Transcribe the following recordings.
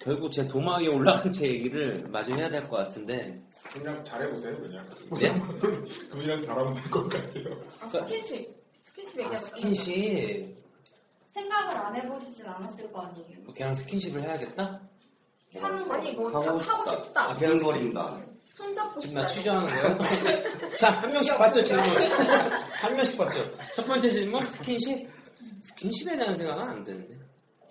결국 제 도마 위에 올라간 제 얘기를 마저 해야 될 것 같은데 그냥 잘해보세요 그냥 네? 그냥 잘하면 될 것 같아요 아, 스킨십. 스킨십 아, 얘기하는 스킨십 생각을 안 해보시진 않았을 거 아니에요. 뭐 걔랑 스킨십을 해야겠다? 하는 거 아니 뭐 하고 참 싶다. 하고 싶다. 아, 걔랑 거린다. 손잡고 지금 싶다. 나 취조하는 거예요? 자, 한 명씩 봤죠, 질문? 한 명씩 봤죠? 첫 번째 질문, 스킨십? 스킨십에 대한 생각은 안 드는데.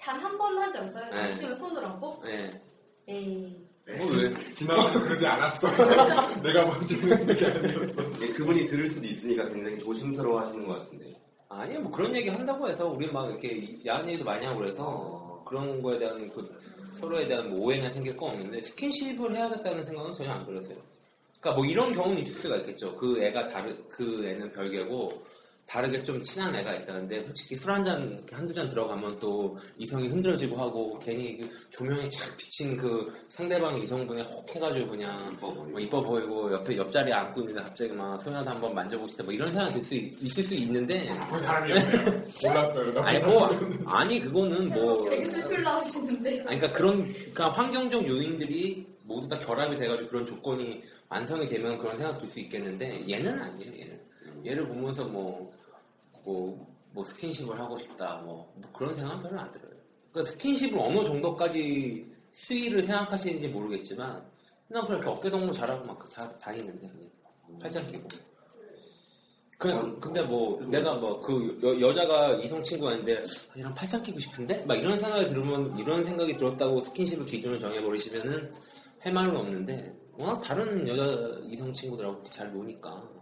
단 한 번 한 적 있어요? 네. 아침에 손을 얹고? 네. 에이. 뭐 왜? 지나가도 그러지 않았어 내가 먼저 그런 게 아니었어 예, 그분이 들을 수도 있으니까 굉장히 조심스러워 하시는 것 같은데. 아니요, 뭐 그런 얘기 한다고 해서 우리 막 이렇게 야한 얘기도 많이 하고 그래서 그런 거에 대한 그 서로에 대한 뭐 오해가 생길 건 없는데 스킨십을 해야겠다는 생각은 전혀 안 들었어요. 그러니까 뭐 이런 경우는 있을 수가 있겠죠. 그 애가 다르, 그 애는 별개고 다르게 좀 친한 애가 있다는데 솔직히 술 한 잔, 한두 잔 들어가면 또 이성이 흔들어지고 하고 괜히 그 조명에 착 비친 그 상대방의 이성분에 혹 해가지고 그냥 이뻐 보이고. 뭐 이뻐 보이고 옆에 옆자리에 앉고 있는데 갑자기 막 소녀도 한번 만져보고 싶다 뭐 이런 생각이 들수 있을 수 있는데. 그 사람이었네요. 몰랐어요 나 아니 뭐 아니 그거는 뭐 술술 나오시는데. 아니 그러니까 그런 그러니까 환경적 요인들이 모두 다 결합이 돼가지고 그런 조건이 완성이 되면 그런 생각 들 수 있겠는데 얘는 아니에요 얘는. 얘를 보면서 뭐 뭐, 뭐 스킨십을 하고 싶다 뭐, 뭐 그런 생각은 별로 안 들어요. 그러니까 스킨십을 어느 정도까지 수위를 생각하시는지 모르겠지만 그냥 그렇게 어깨 동무 잘하고 막 다, 다니는데 그냥 팔짱 끼고. 그냥 근데 뭐 내가 뭐 그 여자가 이성 친구였는데 아, 얘랑 팔짱 끼고 싶은데? 막 이런 생각이 들으면 이런 생각이 들었다고 스킨십을 기준을 정해버리시면은 할 말은 없는데 워낙 다른 여자 이성 친구들하고 잘 노니까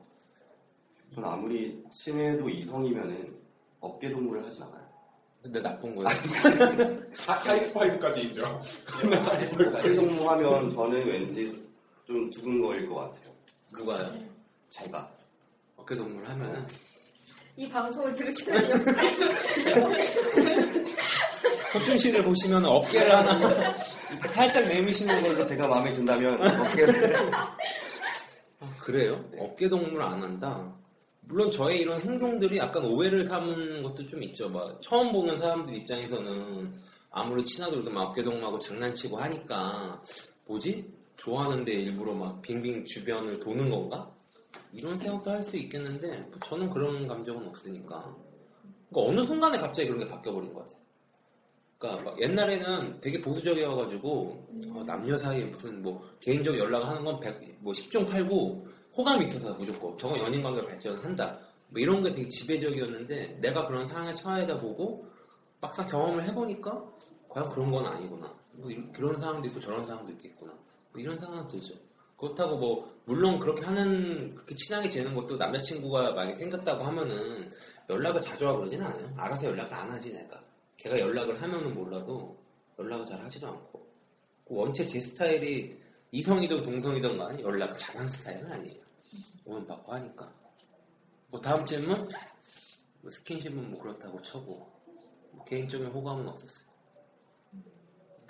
저는 아무리 친해도 이성이면은 어깨 동무를 하진 않아요. 근데 나쁜 거야. 하이파이브까지 인정 어깨 동무하면 저는 왠지 좀 두근거릴 것 같아요. 누가요? 제가. 어깨 동무를 하면은 이 방송을 들으시는 여자 석준 씨를 보시면 어깨를 하나 살짝 내미시는 걸로 제가 마음에 든다면 어깨를 아, 그래요? 어깨 동무를 안 한다. 물론 저의 이런 행동들이 약간 오해를 삼은 것도 좀 있죠. 막 처음 보는 사람들 입장에서는 아무리 친하도 그렇게 막 어깨 동무하고 장난치고 하니까 뭐지? 좋아하는데 일부러 막 빙빙 주변을 도는 건가? 이런 생각도 할 수 있겠는데 뭐 저는 그런 감정은 없으니까. 그러니까 어느 순간에 갑자기 그런 게 바뀌어버린 것 같아요. 그러니까 막 옛날에는 되게 보수적이어가지고 어, 남녀 사이에 무슨 뭐 개인적 연락을 하는 건 100, 뭐 10중 8구 호감이 있어서 무조건 저건 연인 관계를 발전한다. 뭐 이런 게 되게 지배적이었는데 내가 그런 상황에 처하다 보고 막상 경험을 해보니까 과연 그런 건 아니구나. 뭐 이런- 그런 상황도 있고 저런 상황도 있겠구나. 뭐 이런 상황이 들죠. 그렇다고 뭐 물론 그렇게 하는 그렇게 친하게 지내는 것도 남자친구가 만약에 생겼다고 하면은 연락을 자주 하고 그러진 않아요. 알아서 연락을 안 하지 내가. 걔가 연락을 하면은 몰라도 연락을 잘 하지도 않고. 그 원체 제 스타일이 이성이든 동성이든 간에 연락 잘하는 스타일은 아니에요 오면 받고 하니까. 뭐 다음 질문? 뭐 스킨십은 뭐 그렇다고 쳐고. 뭐 개인적인 호감은 없었어요.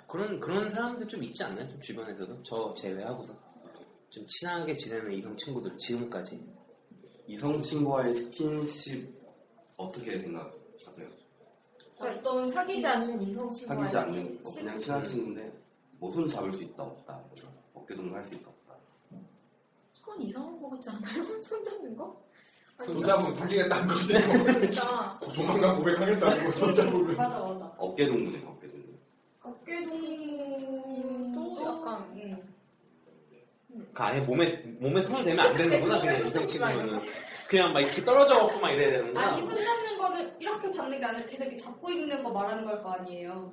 그런 그런 사람들 좀 있지 않나요? 좀 주변에서도? 저 제외하고서? 좀 친하게 지내는 이성 친구들 지금까지? 이성 친구와의 스킨십 어떻게 생각하세요? 어떤 사귀지 않는 이성 친구와 사귀지 않는 뭐 그냥 친한 친구인데 뭐 손 잡을 수 있다 없다 어깨 동무 할 수 있다 손 이상한 거 같지 않아요? 손 잡는 거? 손잡으면 사귀겠다는 거지 진짜 조만간 고백하겠다는 거 손잡으면. 맞아 맞아. 어깨 동무네 어깨 동무. 어깨동도 약간 음. 그 아예 몸에 몸에 손을 대면 안 되는구나 그냥 이성 친구는. 그냥 막 이렇게 떨어져 갖고 막 이래야 되는구나. 아니 손 잡는 거는 이렇게 잡는 게 아니라 계속 이렇게 잡고 있는 거 말하는 걸 거 아니에요?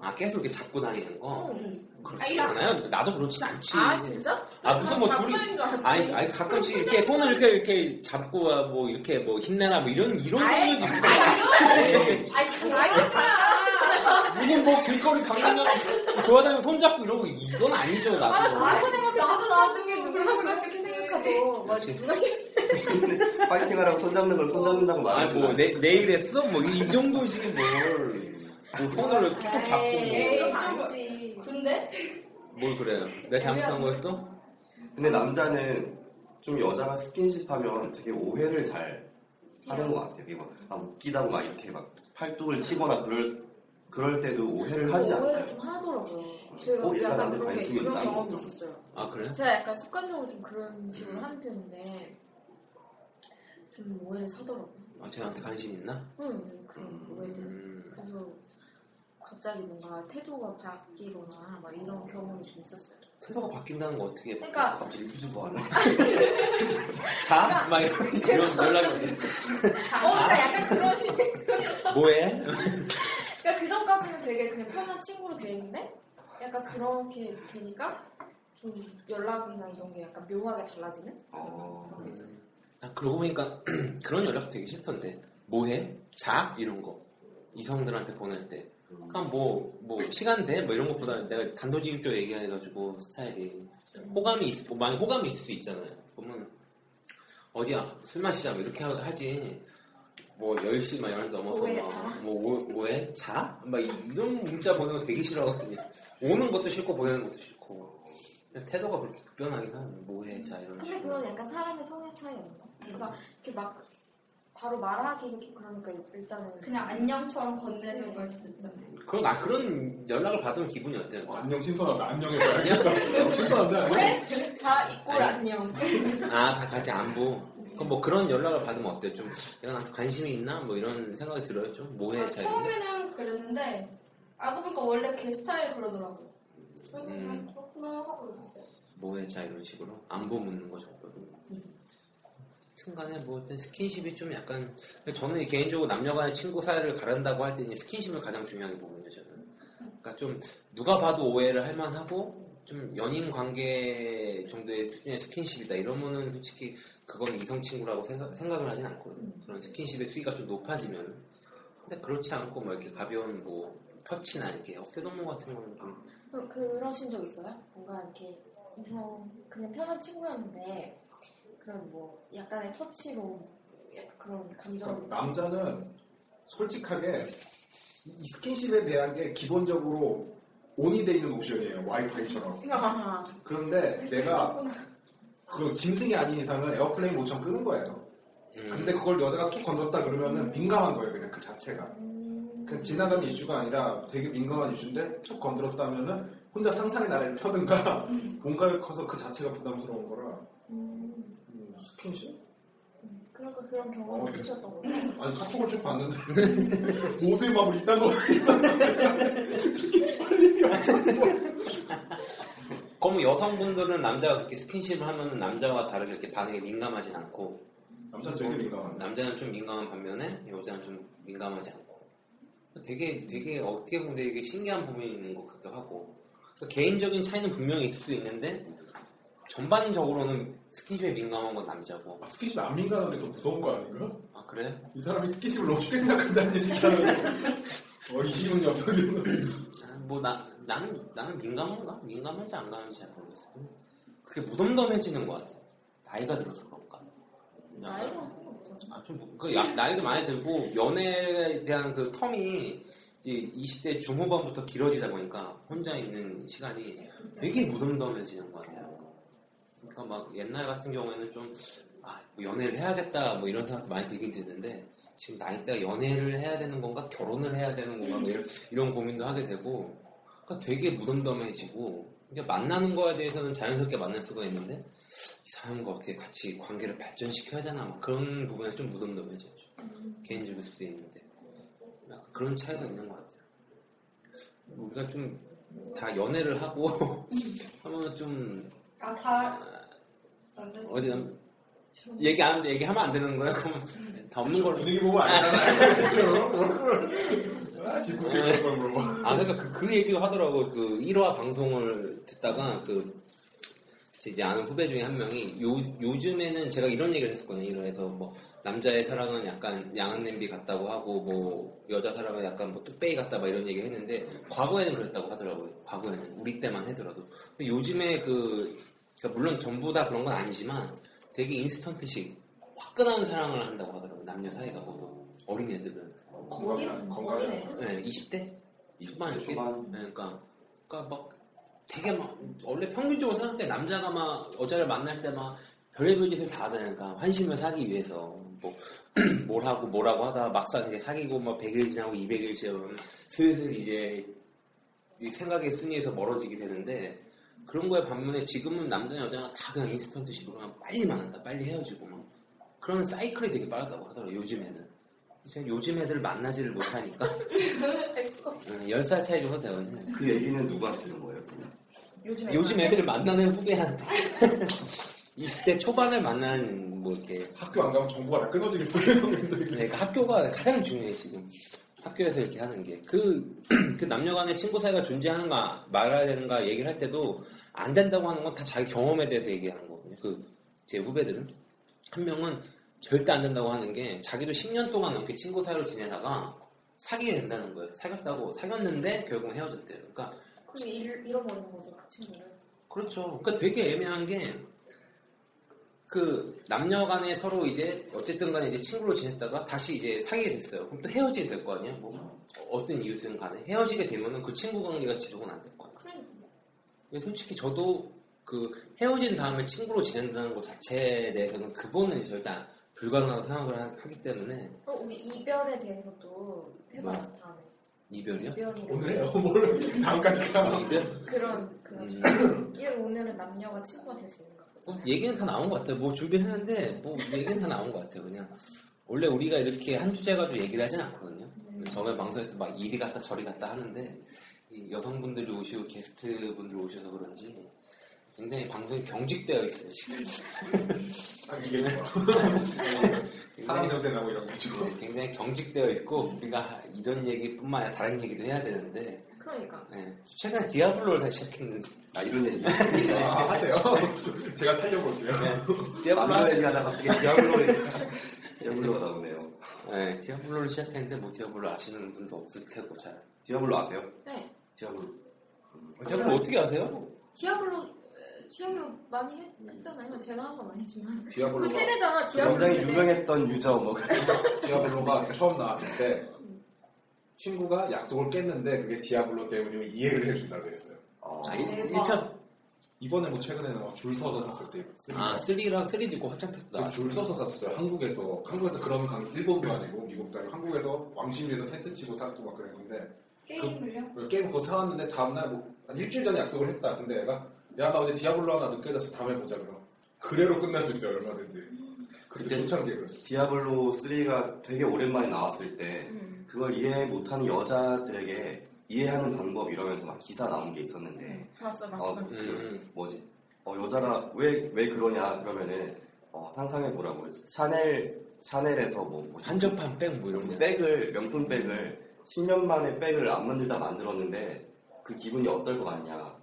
아 계속 이렇게 잡고 다니는 거? 응. 그렇지 아, 않아요. 나도 그렇진 않지. 아 진짜? 아 무슨 뭐 둘이. 아니 아니 가끔씩 이렇게 손을 이렇게 이렇게 잡고 와, 뭐 이렇게 뭐 힘내라 뭐 이런 이런 아이. 아이, 무슨 아니 괜찮아. 무슨 뭐 길거리 강남역 돌아다니면 손 잡고 이러고 이건 아니죠 나도. 알고 생각해 나도 잡는 게 누구나 그렇게 생각하죠. 맞아. 누가 파이팅하라고 손 잡는 걸 손 잡는다고 말하지 아뭐 내일 했어 뭐 이 정도지 뭘. 뭐 손을 계속 잡고 에이, 뭐. 근데 뭘 그래요? 내가 잘못한 거였어? 근데 남자는 좀 여자가 스킨십 하면 되게 오해를 잘 하는 것 같아요. 이게 막, 아, 웃기다고 막 이렇게 막 팔뚝을 치거나 그럴, 그럴 때도 오해를 하지 오해를 않아요. 좀 하더라고요. 제가 어, 약간 그런, 게, 관심이 그런 있다. 경험이 있었어요. 아 그래? 제가 약간 습관적으로 좀 그런 식으로 하는 편인데 좀 오해를 사더라고요. 아 쟤한테 관심 있나? 응, 그런 오해들. 음, 그래서 갑자기 뭔가 태도가 바뀌거나 막 이런 경험이 좀 있었어요. 태도가 바뀐다는 거 어떻게? 그러니까 갑자기 수줍어하네. 자? 막 이런, 이런 연락이 오네. 어, 그러니까 약간 그런 식으로. 뭐해? 그러니까 그 전까지는 되게 그냥 편한 친구로 돼 있는데 약간 그렇게 되니까 좀 연락이나 이런 게 약간 묘하게 달라지는? 어, 아, 그러고 보니까 그런 연락 되게 싫던데. 뭐해? 자? 이런 거. 이성들한테 보낼 때. 그냥 뭐, 뭐, 시간 돼? 뭐 이런 것보다 내가 단도직입적으로 얘기해가지고 스타일이. 호감이 있, 뭐 많이 호감이 있을 수 있잖아요. 보면, 어디야? 술 마시자. 뭐 이렇게 하- 하지. 뭐 10시 막 11시 넘어서 자? 뭐, 뭐, 뭐해? 자? 막 이- 이런 문자 보내는 거 되게 싫어하거든요. 오는 것도 싫고 보내는 것도 싫고. 태도가 그렇게 급변하긴 하네. 뭐해? 자? 이런 근데 식으로. 그건 약간 사람의 성향 차이 아닌가? 그러니까 이렇게 막 바로 말하기도 좀 그러니까 일단은 그냥 안녕처럼 건네는 걸 수도 있잖아요. 그런, 아, 그런 연락을 받으면 기분이 어때요? 안녕 신선하다. 안녕해봐야겠다. 신선한데 아니야? 자 이꼴 안녕 아, 다 같이 안부. 그럼 뭐 그런 연락을 받으면 어때요? 좀, 내가 나한테 관심이 있나? 뭐 이런 생각이 들어요? 좀? 뭐해? 아? 처음에는 그랬는데 알고 보니까 원래 걔 스타일 그러더라고요. 그래서 음. 그렇구나 하고 있었어요. 뭐해? 자, 이런 식으로? 안부 묻는 거 정도로. 순간에 뭐, 어떤 스킨십이 좀 약간, 저는 개인적으로 남녀 간의 친구 사이를 가른다고 할 때는 스킨십을 가장 중요하게 보거든요, 저는. 그러니까 좀, 누가 봐도 오해를 할 만하고, 좀 연인 관계 정도의 수준의 스킨십이다. 이러면은 솔직히 그건 이성 친구라고 생각, 생각을 하진 않거든요. 그런 스킨십의 수위가 좀 높아지면. 근데 그렇지 않고, 뭐 이렇게 가벼운 뭐, 터치나 이렇게 어깨 동무 같은 거는 좀, 그, 그러신 적 있어요? 뭔가 이렇게 이성 그냥 편한 친구였는데 그런 뭐 약간의 터치로 그런 감정을 그러니까 남자는 솔직하게 이이 스킨십에 대한 게 기본적으로 on이 돼 있는 옵션이에요. 와이파이처럼. 아, 그런데 내가 그 짐승이 아닌 이상은 airplane mode는 끄는 거예요. 음, 근데 그걸 여자가 툭 건졌다 그러면은 민감한 거예요. 그냥 그 자체가. 음, 그냥 지나가는 이슈가 아니라 되게 민감한 이슈인데 툭 건드렸다면은 혼자 상상의 나래를 펴든가 뭔가를 커서 그 자체가 부담스러운 거라 음, 음, 스킨십? 그러니까 그런 경험이 어, 있으셨던 거죠? 아니 카톡을 쭉 봤는데. 모두의 마음을 이딴 거. 스킨십 할 일이 그럼 여성분들은 남자가 그렇게 스킨십을 하면 남자와 다르게 이렇게 반응에 민감하진 않고? 남자는 되게 민감한데. 남자는 좀 민감한 반면에 여자는 좀 민감하지 않고. 되게 되게 어떻게 보면 되게 신기한 있는 것 같기도 하고. 그러니까 개인적인 차이는 분명히 있을 수 있는데 전반적으로는 스킨십에 민감한 건 남자고 아, 스킨십 안 민감한 게 더 무서운 거 아닌가? 아 그래? 이 사람이 스킨십을 너무 쉽게 생각한다는 얘기잖아 어, 이기훈 녀석이는 아, 뭐나 나는 나는 민감한가? 민감한지 안 민감한지 잘 모르겠어. 그게 무덤덤해지는 것 같아. 나이가 들어서 그런가? 나이랑 상관없죠. 아, 좀, 그, 야- 나이도 많이 들고, 연애에 대한 그 텀이 이제 20대 중후반부터 길어지다 보니까 혼자 있는 시간이 되게 무덤덤해지는 것 같아요. 그러니까 막 옛날 같은 경우에는 좀, 아, 뭐 연애를 해야겠다, 뭐 이런 생각도 많이 들긴 드는데, 지금 나이대가 연애를 해야 되는 건가, 결혼을 해야 되는 건가, 뭐 이런, 이런 고민도 하게 되고, 그러니까 되게 무덤덤해지고, 이게 만나는 거에 대해서는 자연스럽게 만날 수가 있는데, 이 사람과 어떻게 같이 관계를 발전시켜야 되나 막 그런 부분에 좀 무덤덤해졌죠. 개인적일 수도 있는데 그런 차이가 있는 것 같아요. 우리가 좀 다 연애를 하고 하면 좀 아, 다 어디 남- 얘기 안 얘기하면 안 되는 거야? 그럼 다 없는 걸로. 분위기 보면 알잖아요 그렇죠? 아, 직구 게임에서 물어봐. 아, 그러니까 그, 그 얘기도 하더라고. 그 1화 방송을 듣다가 그제 이제 아는 후배 중에 한 명이 요, 요즘에는 제가 이런 얘기를 했었거든요. 1화에서 뭐 남자의 사랑은 약간 양은 냄비 같다고 하고 뭐 여자 사랑은 약간 뭐 뚝배기 같다 막 이런 얘기 했는데 과거에는 그랬다고 하더라고요. 과거에는 우리 때만 하더라도. 근데 요즘에 그 그러니까 물론 전부 다 그런 건 아니지만 되게 인스턴트식 화끈한 사랑을 한다고 하더라고요. 남녀 사이가 모두 어린 애들은. 건강, 건강해. 네, 20대? 초반 이렇게? 네, 그러니까, 그러니까 막 되게 막 원래 평균적으로 생각할 때 남자가 막 여자를 만날 때 막 별의별 짓을 다 하잖아요. 그러니까 환심을 사기 위해서 뭐 뭘 하고 뭐라고 하다 막상 이제 사귀고 막 100일 지나고 200일 지나면 슬슬 이제 이 생각의 순위에서 멀어지게 되는데 그런 거에 반면에 지금은 남자 여자가 다 그냥 인스턴트식으로 그냥 빨리 만난다 빨리 헤어지고 막 그런 사이클이 되게 빠르다고 하더라고요 요즘에는 제가 요즘 애들 만나지를 못하니까. 10살 차이 정도 되거든요 그 얘기는 누구한테 들은 거예요? 요즘에. 요즘 애들을 만나는 후배한테 20대 초반을 만난 뭐 이렇게 학교 안 가면 정보가 다 끊어지겠어요. 형님들. 그러니까 학교가 가장 중요해 지금 학교에서 이렇게 하는 게. 그 그 남녀 간의 친구 사이가 존재하는가 말아야 되는가 얘기를 할 때도 안 된다고 하는 건 다 자기 경험에 대해서 얘기하는 거거든요. 그 제 후배들은. 한 명은 절대 안 된다고 하는 게 자기도 10년 동안 넘게 친구 사이로 지내다가 사귀게 된다는 거예요. 사귀었다고 사귀었는데 결국 헤어졌대요. 그러니까 그럼 잃, 잃어버리는 거죠, 그 친구를. 그렇죠. 그러니까 되게 애매한 게, 그, 남녀 간에 서로 이제, 어쨌든 간에 이제 친구로 지냈다가 다시 이제 사귀게 됐어요. 그럼 또 헤어지게 될 거 아니에요? 뭐, 어떤 이유든 간에. 헤어지게 되면은 그 친구 관계가 지속은 안 될거 아니에요. 그러니까. 근데 솔직히 저도 그, 헤어진 다음에 친구로 지낸다는 것 자체에 대해서는 그거는 절대 안- 불가능하다고 생각을 하- 하기 때문에, 어, 우리 이별에 대해서도 해봐요, 다음에. 이별이요? 이별이라고. 오늘 해요? 뭘 다음까지 가. 이별? 그런, 그런. 음. 이 오늘은 남녀가 친구가 될 수 있는 어, 얘기는 다 나온 것 같아요. 뭐 준비했는데 뭐 얘기는 다 나온 것 같아요. 그냥 원래 우리가 이렇게 한 주제 가지고 얘기를 하진 않거든요. 저번 방송에서 막 이리 갔다 저리 갔다 하는데 이 여성분들이 오시고 게스트분들 오셔서 그런지 굉장히 방송이 경직되어 있어요 지금. 아, 이게 좋아. 사람 냄새 나고 이런 거 지금. 네, 굉장히 경직되어 있고 우리가 이런 얘기뿐만 아니라 다른 얘기도 해야 되는데 그러니까. 네. 최근에 디아블로를 다시 시작했는데 아 이런 얘기. 아, 하세요. 제가 살려볼게요. 디아블로 아무런 하세요. 얘기하다 갑자기 디아블로 디아블로가 나오네요. 네, 디아블로를 시작했는데 뭐 디아블로 아시는 분도 없을 테고 잘. 디아블로 아세요? 네. 디아블로. 디아블로 어떻게 아세요? 디아블로, 에, 디아블로 많이 했, 했잖아요. 제가 한 건 아니지만. 그 디아블로가, 세대잖아, 디아블로 굉장히. 유명했던 유저 뭐 디아블로가 처음 나왔을 때 친구가 약속을 깼는데 그게 디아블로 때문이면 이해를 해준다고 했어요. 어, 아, 대박. 1편 이번에 뭐 최근에는 막 줄 서서 샀을 때 쓰는 아, 거. 3랑 3도 있고 화장품도 그. 줄 서서 샀었어요. 한국에서 한국에서 그런 관 일본도 아니고 미국도 아니고 한국에서 왕십리에서 텐트 치고 샀고 막 그랬는데 게임을요? 게임 그거 사왔는데 다음날 뭐한 일주일 전에 약속을 했다. 근데 얘가 야 나 어제 Diablo 하느라 늦게 잤어 다음에 보자 그럼 그래로 끝날 수 있어요 얼마든지. 그때 그때 초창기에 그랬어. Diablo 3가 되게 오랜만에 나왔을 때 음. 그걸 이해 못하는 여자들에게 이해하는 방법 이러면서 막 기사 나온 게 있었는데 봤어, 봤어. 어, 그 음. 뭐지? 어, 여자가 왜, 왜 그러냐 그러면은 어, 상상해 보라고 샤넬, 샤넬에서 뭐, 뭐 한정판 백 뭐 이런 거. 백을, 명품 백을 10년 만에 백을 안 만들다 만들었는데 그 기분이 어떨 것 같냐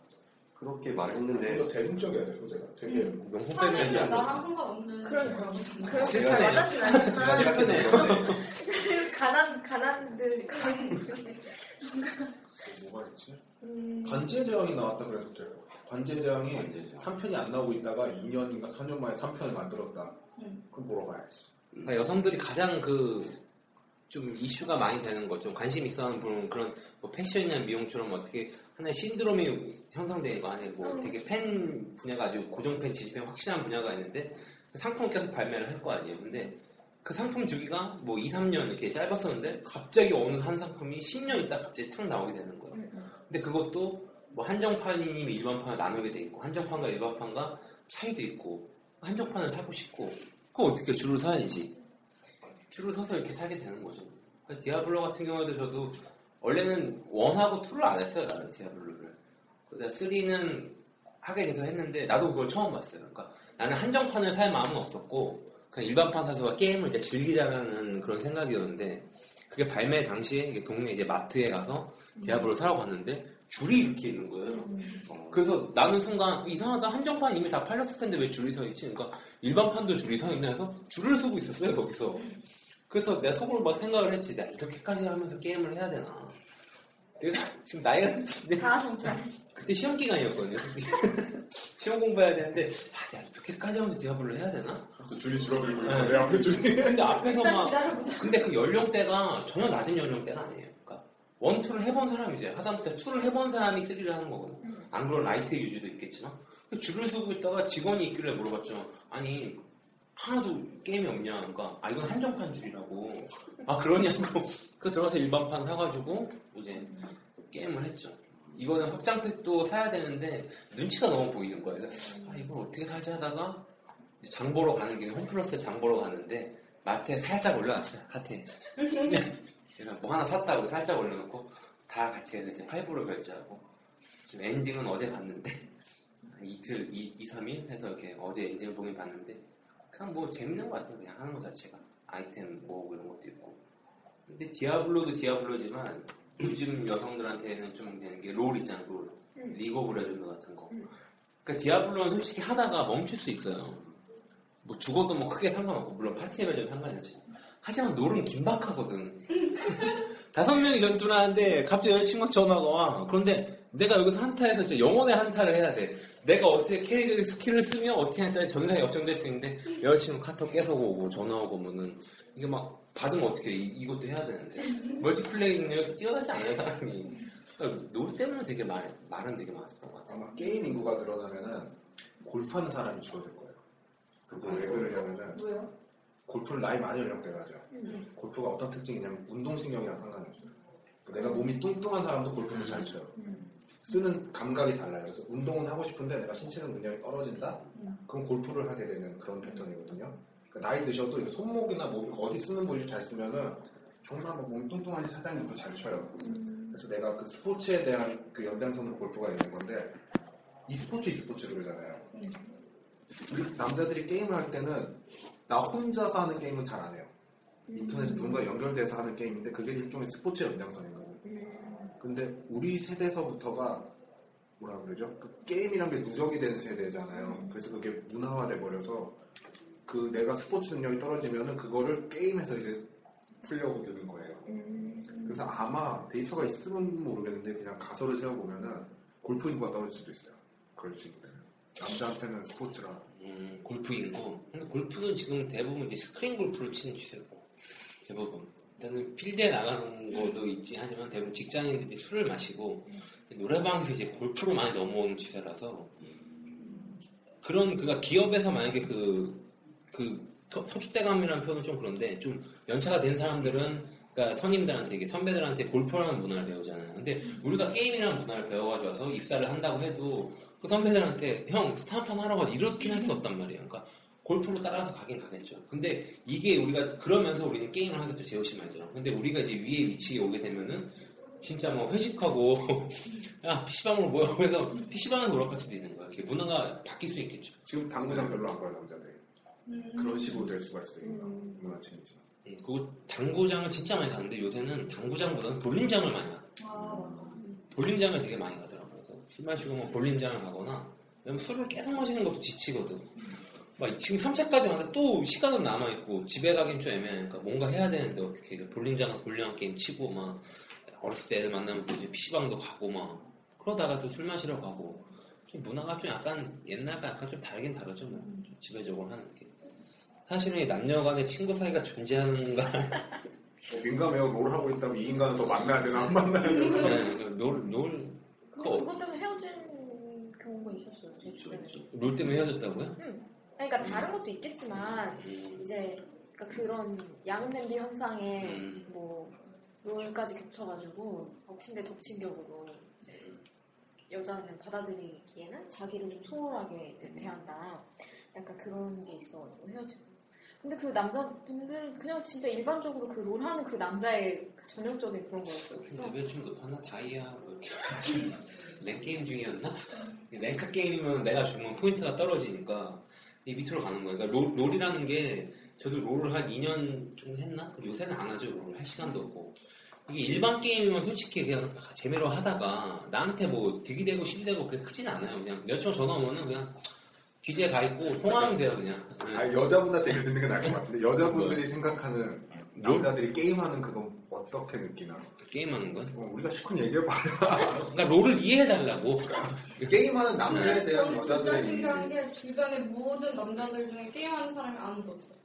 그렇게 말을 했는데 좀더 대중적이어야 돼 소재가. 되게 명품 사는 백이 좀 아니야. 나랑 상관없는. 그러니까. 그렇게 잘 실패네요. 와닿진 않지만. 가난, 가난들, 가난들. 뭐가 있지? 음, 관제장이 나왔다 그래서 제가 관제장이 관제장. 3편이 안 나오고 있다가 2년인가 4년 만에 3편을 만들었다. 음. 그럼 보러 가야지. 그러니까 여성들이 가장 그 좀 이슈가 많이 되는 거, 좀 관심 있어 하는 부분 그런 뭐 패션이나 미용처럼 어떻게 하나의 신드롬이 형성되는 거 아니에요? 뭐 음. 되게 팬 분야가 아주 고정 팬, 지지 팬 확실한 분야가 있는데 그 상품을 계속 발매를 할 거 아니에요? 근데 그 상품 주기가 뭐 2, 3년 이렇게 짧았었는데 갑자기 어느 한 상품이 10년 있다 갑자기 탁 나오게 되는 거예요. 음, 음. 근데 그것도 뭐 한정판이니 일반판을 나누게 돼 있고 한정판과 일반판과 차이도 있고 한정판을 사고 싶고 그거 어떻게 줄을 서야지 줄을 서서 이렇게 사게 되는 거죠 그러니까 Diablo 같은 경우에도 저도 원래는 one하고 two를 안 했어요 나는 Diablo를 그러다 3는 하게 돼서 했는데 나도 그걸 처음 봤어요 그러니까 나는 한정판을 살 마음은 없었고 그냥 일반판 사서 게임을 이제 즐기자는 그런 생각이었는데 그게 발매 당시에 동네 이제 마트에 가서 Diablo 사러 갔는데 줄이 이렇게 있는 거예요. 어, 그래서 나는 순간 이상하다 한정판 이미 다 팔렸을 텐데 왜 줄이 서 있지? 그러니까 일반판도 줄이 서 있나 해서 줄을 서고 있었어요 거기서. 그래서 내가 속으로 막 생각을 했지. 내가 이렇게까지 하면서 게임을 해야 되나? 내가 지금 나이가 지금 가성차. 그때 시험 기간이었거든요. 시험 공부해야 되는데 아, 내가 이렇게까지 하면서 디아블로 해야 되나? 또 줄이 줄어들고 네. 내 앞에 줄이 근데 앞에서 막 기다려보자. 근데 그 연령대가 전혀 낮은 연령대가 아니에요. 그러니까 one, two를 해본 사람이 이제 하다못해 two를 해본 사람이 쓰리를 하는 거거든요. 안 그런 light user도 있겠지만 그 줄을 서고 있다가 직원이 있길래 물어봤죠. 아니 하나도 게임이 없냐? 그러니까 아 이건 한정판 줄이라고. 아 그러냐고. 그 들어가서 일반판 사가지고 이제 게임을 했죠. 이번엔 확장팩도 사야 되는데 눈치가 너무 보이는 거예요. 아 이걸 어떻게 사지 하다가 장 보러 가는 길에 홈플러스에 장 보러 가는데 마트에 살짝 올려놨어요. 카트에. 그래서 뭐 하나 샀다고 살짝 올려놓고 다 같이 해서 이제 8불을 결제하고 지금 엔딩은 어제 봤는데 한 이틀, 2, 2, 3일 해서 이렇게 어제 엔딩을 보긴 봤는데 그냥 뭐 재밌는 것 같아요. 그냥 하는 것 자체가. 아이템 모으고 이런 것도 있고. 근데 Diablo도 Diablo지만 요즘 여성들한테는 좀 되는 게 LoL 있잖아 LoL. League of Legends 같은 거. 그러니까 Diablo는 솔직히 하다가 멈출 수 있어요. 뭐 죽어도 뭐 크게 상관없고. 물론 파티에 매좀 상관이 없지. 하지만 LoL은 긴박하거든. 다섯 명이 전투를 하는데 갑자기 여자친구가 전화가 와. 그런데 내가 여기서 한타에서 이제 영혼의 한타를 해야 돼 내가 어떻게 캐릭의 skill을 쓰면 어떻게 하냐에 전세가 역전될 수 있는데 여자친구 카톡 계속 오고 전화 오고 뭐는 이게 막 받으면 어떻게 이, 것도 해야 되는데 multiplay 능력이 뛰어나지 않은 사람이 그러니까 LoL 때문에 되게 말, 말은 되게 많았던 것 같아 아마 게임 인구가 늘어나면은 골프하는 사람이 줄어들 거예요. 그거 왜 그러냐면은 왜요? 골프를 나이 많이 연령대가 하죠. 골프가 어떤 특징이냐면 운동신경이랑 상관이 없어요. 내가 몸이 뚱뚱한 사람도 골프를 잘 쳐요. 쓰는 감각이 달라요. 그래서 운동은 하고 싶은데 내가 신체는 능력이 떨어진다? 그럼 골프를 하게 되는 그런 패턴이거든요. 그러니까 나이 드셔도 손목이나 뭐 어디 쓰는 부위를 잘 쓰면은 정말 뭐 몸이 뚱뚱한 사장님도 잘 쳐요. 그래서 내가 그 스포츠에 대한 그 연장선으로 골프가 있는 건데 e스포츠 e스포츠로 그러잖아요. 우리 남자들이 게임을 할 때는 나 혼자서 하는 게임은 잘 안 해요. 인터넷 누군가 연결돼서 하는 게임인데 그게 일종의 스포츠 연장선인 거고. 근데 우리 세대서부터가 뭐라 그러죠? 그 게임이란 게 누적이 된 세대잖아요. 그래서 그게 문화화돼 버려서 그 내가 스포츠 능력이 떨어지면은 그거를 게임에서 이제 풀려고 드는 거예요. 그래서 아마 데이터가 있으면 모르겠는데 그냥 가설을 세워보면은 골프 인구가 떨어질 수도 있어요. 그럴 수 있는. 남자한테는 스포츠라. 음, 골프이고 근데 골프는 지금 대부분 이제 스크린 골프를 치는 추세고 대부분 일단은 필드에 나가는 것도 있지. 하지만 대부분 직장인들이 술을 마시고 노래방에서 이제 골프로 많이 넘어오는 추세라서 그런 그가 기업에서 만약에 그, 그 터- 터줏대감이라는 표현은 좀 그런데 좀 연차가 된 사람들은 그러니까 선임들한테 이게 선배들한테 골프라는 문화를 배우잖아요. 근데 우리가 게임이라는 문화를 배워가지고 와서 입사를 한다고 해도 그 선배들한테 형 스타 한판 하러 가. 이렇게 할 수 없단 말이에요. 그러니까 골프로 따라가서 가긴 가겠죠. 근데 이게 우리가 그러면서 우리는 게임을 하겠죠. 제호심하죠. 근데 우리가 이제 위에 위치에 오게 되면은 진짜 뭐 회식하고 야 PC방으로 모여 그래서 PC방에 돌아갈 수도 있는 거야. 이게 문화가 바뀔 수 있겠죠. 지금 당구장 별로 안 가요 남자들이. 그런 식으로 될 수가 있어요. 문화 체인지. 음, 그리고 당구장을 진짜 많이 가는데 요새는 당구장보다는 볼링장을 많이 가. 아. 볼링장을 되게 많이 가더라고요. 그래서 술 마시고 뭐 볼링장을 가거나 왜냐면 술을 계속 마시는 것도 지치거든. 막 지금 3차까지 왔는데 또 시간은 남아있고 집에 가긴 좀 애매하니까 뭔가 해야 되는데 어떻게 이렇게 볼링장을 볼링한 게임 치고 막 어렸을 때 애들 만나면 또 이제 PC방도 가고 막 그러다가 또 술 마시러 가고 좀 문화가 좀 약간 옛날과 약간 좀 다르긴 다르죠. 뭐. 좀 지배적으로 하는 게. 사실은 이 남녀 간의 친구 사이가 존재하는가 뭐 민감해요. 롤 하고 있다고 이 인간은 더 만나야 되나 안 만나야 되나. 네, 그 놀, 놀, 근데 어. 그것 때문에 헤어진 경우가 있었어요. 제 주변에. 롤 때문에 헤어졌다고요? 아니, 그러니까 다른 것도 있겠지만 음, 이제 그러니까 그런 양은 냄비 현상에 음. 뭐 롤까지 겹쳐가지고 덮친 데 덮친 격으로 이제 여자는 받아들이기에는 자기를 좀 소홀하게 이제 대한다. 약간 그런 게 있어가지고 헤어지고. 근데 그 남자분들은 그냥 진짜 일반적으로 그 LoL하는 그 남자의 그 전형적인 그런 거였어요. 그래서 레벨 좀 높았나? 다이아 뭐 이렇게 랭 게임 중이었나? rank 게임이면 내가 죽으면 포인트가 떨어지니까 이 밑으로 가는 거야. 그러니까 LoL, LoL이라는 게 저도 LoL을 한 2년 정도 했나? 요새는 안 하죠. LoL을 할 시간도 없고. 이게 일반 게임이면 솔직히 그냥 재미로 하다가 나한테 뭐 득이 되고 실이 되고 그게 크진 않아요. 그냥 여친 전화 오면은 그냥 기재에 가 있고 통화하면 돼요 그냥. 네. 아, 여자분한테 얘기를 듣는 게 나을 것 같은데 여자분들이 생각하는 남자들이 게임하는 그건 어떻게 느끼나? 게임하는 건? 어, 우리가 실컷 얘기해봐야 그러니까 롤을 이해해달라고. 게임하는 남자에 대한 저는 진짜 여자들의 신기한 게 주변에 모든 남자들 중에 게임하는 사람이 아무도 없어.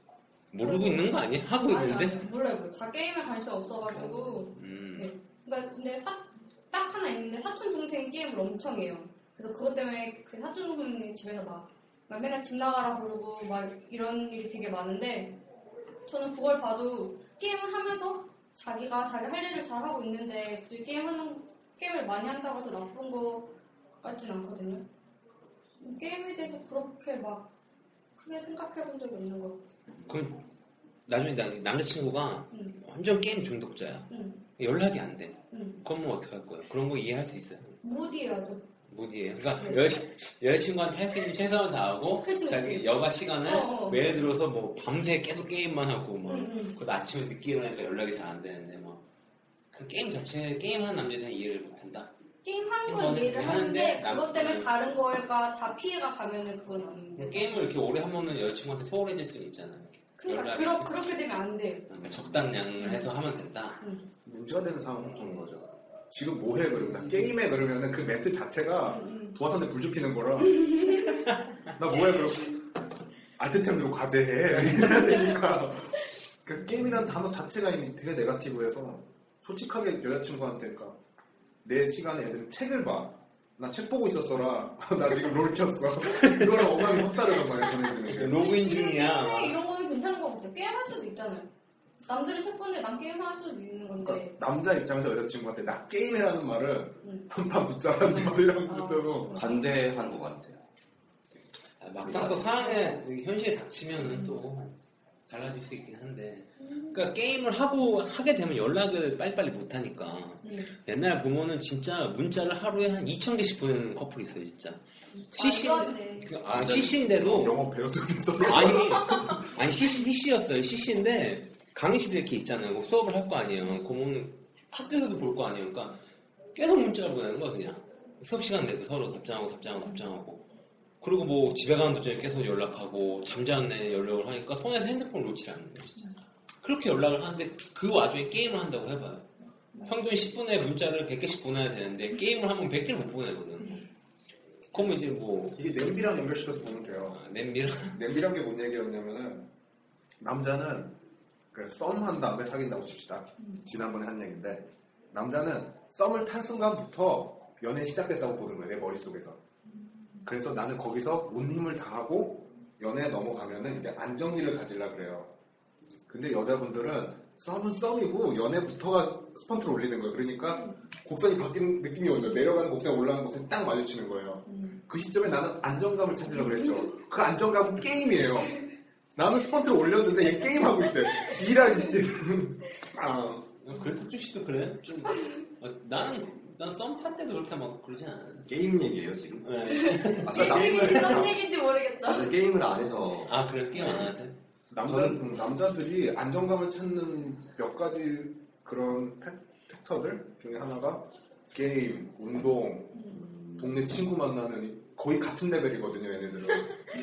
모르고 있는 거 아니야? 하고 아니, 있는데? 아니, 몰라요, 몰라요. 다 게임에 관심 없어가지고. 음. 네. 그러니까 근데 사- 딱 하나 있는데 사촌 동생이 게임을 엄청 해요. 그래서 그것 때문에 그 사촌 동생이 집에서 막, 막 맨날 집 나가라 부르고 막 이런 일이 되게 많은데 저는 그걸 봐도 게임을 하면서 자기가 자기 할 일을 잘 하고 있는데 굳이 게임 하는 게임을 많이 한다고 해서 나쁜 거 같진 않거든요. 게임에 대해서 그렇게 막 크게 생각해 본 적이 없는 것 같아요. 그럼 나중에 나, 남자친구가 응. 완전 게임 중독자야. 응. 연락이 안 돼. 응. 그럼 뭐 어떡할 거예요? 그런 거 이해할 수 있어요. 무디해야죠. 무디예요. 그러니까 네. 여자, 여자친구한테 할 수 있는 최선을 다하고 그치, 그치. 자기 여가 시간을 어, 어. 예를 들어서 뭐 밤새 계속 게임만 하고 뭐 응, 응. 그것도 아침에 늦게 일어나니까 연락이 잘 안 되는데 뭐그 게임 자체 게임하는 남자에 대한 이해를 못한다. 게임 하는 건 이해를 하는데 남- 그것 때문에 음. 다른 거가 다 피해가 가면은 그건 아닌데. 게임을 이렇게 오래 하면은 여자친구한테 소홀해질 수는 있잖아. 그러니까 그러, 그렇게 되면 안 돼요. 그러니까 적당량을 해서 하면 된다. 문제가 되는 상황은 어떤 거죠? 지금 뭐해? 그러면 나 게임해? 그러면은 그 멘트 자체가 음, 도화선에 불 지피는 거라. 나 뭐해? 그럼 알트템 누르고 과제해. 되니까. 그 게임이라는 단어 자체가 이미 되게 네가티브해서 솔직하게 여자친구한테 그러니까 내 시간에 들면 책을 봐 나 책 보고 있었어라. 나 지금 롤 켰어. 이거랑 어감이 확 다르단 말이야 전해지는. 게 로그인 중이야. 이런 거는 괜찮은 것 같아요. 게임 할 수도 있잖아요. 남들은 책 보는데 난 게임 할 수도 있는 건데. 그러니까 남자 입장에서 여자친구한테 나 게임해라는 말은 음. 한판 붙자라는 말이랑 아. 비슷해서 반대하는 것 같아요. 아, 막상 또 상황에 현실에 닥치면은 또 달라질 수 있긴 한데. 그러니까 게임을 하고 하게 되면 연락을 빨리빨리 못 하니까. 음. 옛날 보면은 진짜 문자를 하루에 한 2천 개씩 보내는 커플이 있어요, 진짜. CC 돼. 그, 아, CC인데도 영어 배우도 그래서 아니 아니 CC CC였어요. CC인데 강의실에 이렇게 있잖아요. 뭐 수업을 할 거 아니에요. 그러면 학교에서도 볼 거 아니에요. 그러니까 계속 문자를 보내는 거야, 그냥. 수업 시간 내도 서로 답장하고 답장하고 답장하고. 그리고 뭐 집에 가는 도중에 계속 연락하고 잠자는 내 연락을 하니까 손에서 핸드폰을 놓지 않는 거예요, 진짜. 그렇게 연락을 하는데 그 와중에 게임을 한다고 해봐요. 평균 10분에 문자를 100개씩 보내야 되는데 게임을 하면 100개를 못 보내거든. 그러면 이제 뭐 이게 냄비랑 연결시켜서 보면 돼요. 아, 냄비랑 냄비란 게 뭔 얘기였냐면은 남자는 그썸한 다음에 사귄다고 칩시다. 지난번에 한 얘기인데 남자는 썸을 탄 순간부터 연애 시작됐다고 보는 거예요. 내 머릿속에서. 그래서 나는 거기서 온 힘을 다하고 연애에 넘어가면은 이제 안정기를 가지려 그래요. 근데 여자분들은 썸은 썸이고 연애부터가 스펀트를 올리는 거예요. 그러니까 곡선이 바뀌는 느낌이 오죠. 내려가는 곡선이 올라가는 곡선이 딱 마주치는 거예요. 그 시점에 나는 안정감을 찾으려고 그랬죠. 그 안정감은 게임이에요. 나는 스퍼트를 올렸는데 얘 게임하고 있대. 이란 이제 아, 그래서 석주 씨도 그래? 좀 어, 나는 난 썸 탈 때도 그렇게 막 그러진 않아요. 게임 얘기예요 지금? 네. 아까 남을 썸 얘기인지 모르겠죠. 아직 게임을 안 해서 아 그래 게임 안 하세요? 남자 음, 남자들이 안정감을 찾는 몇 가지 그런 팩, 팩터들 중에 하나가 게임, 운동, 동네 친구 만나는 거의 같은 레벨이거든요, 얘네들은.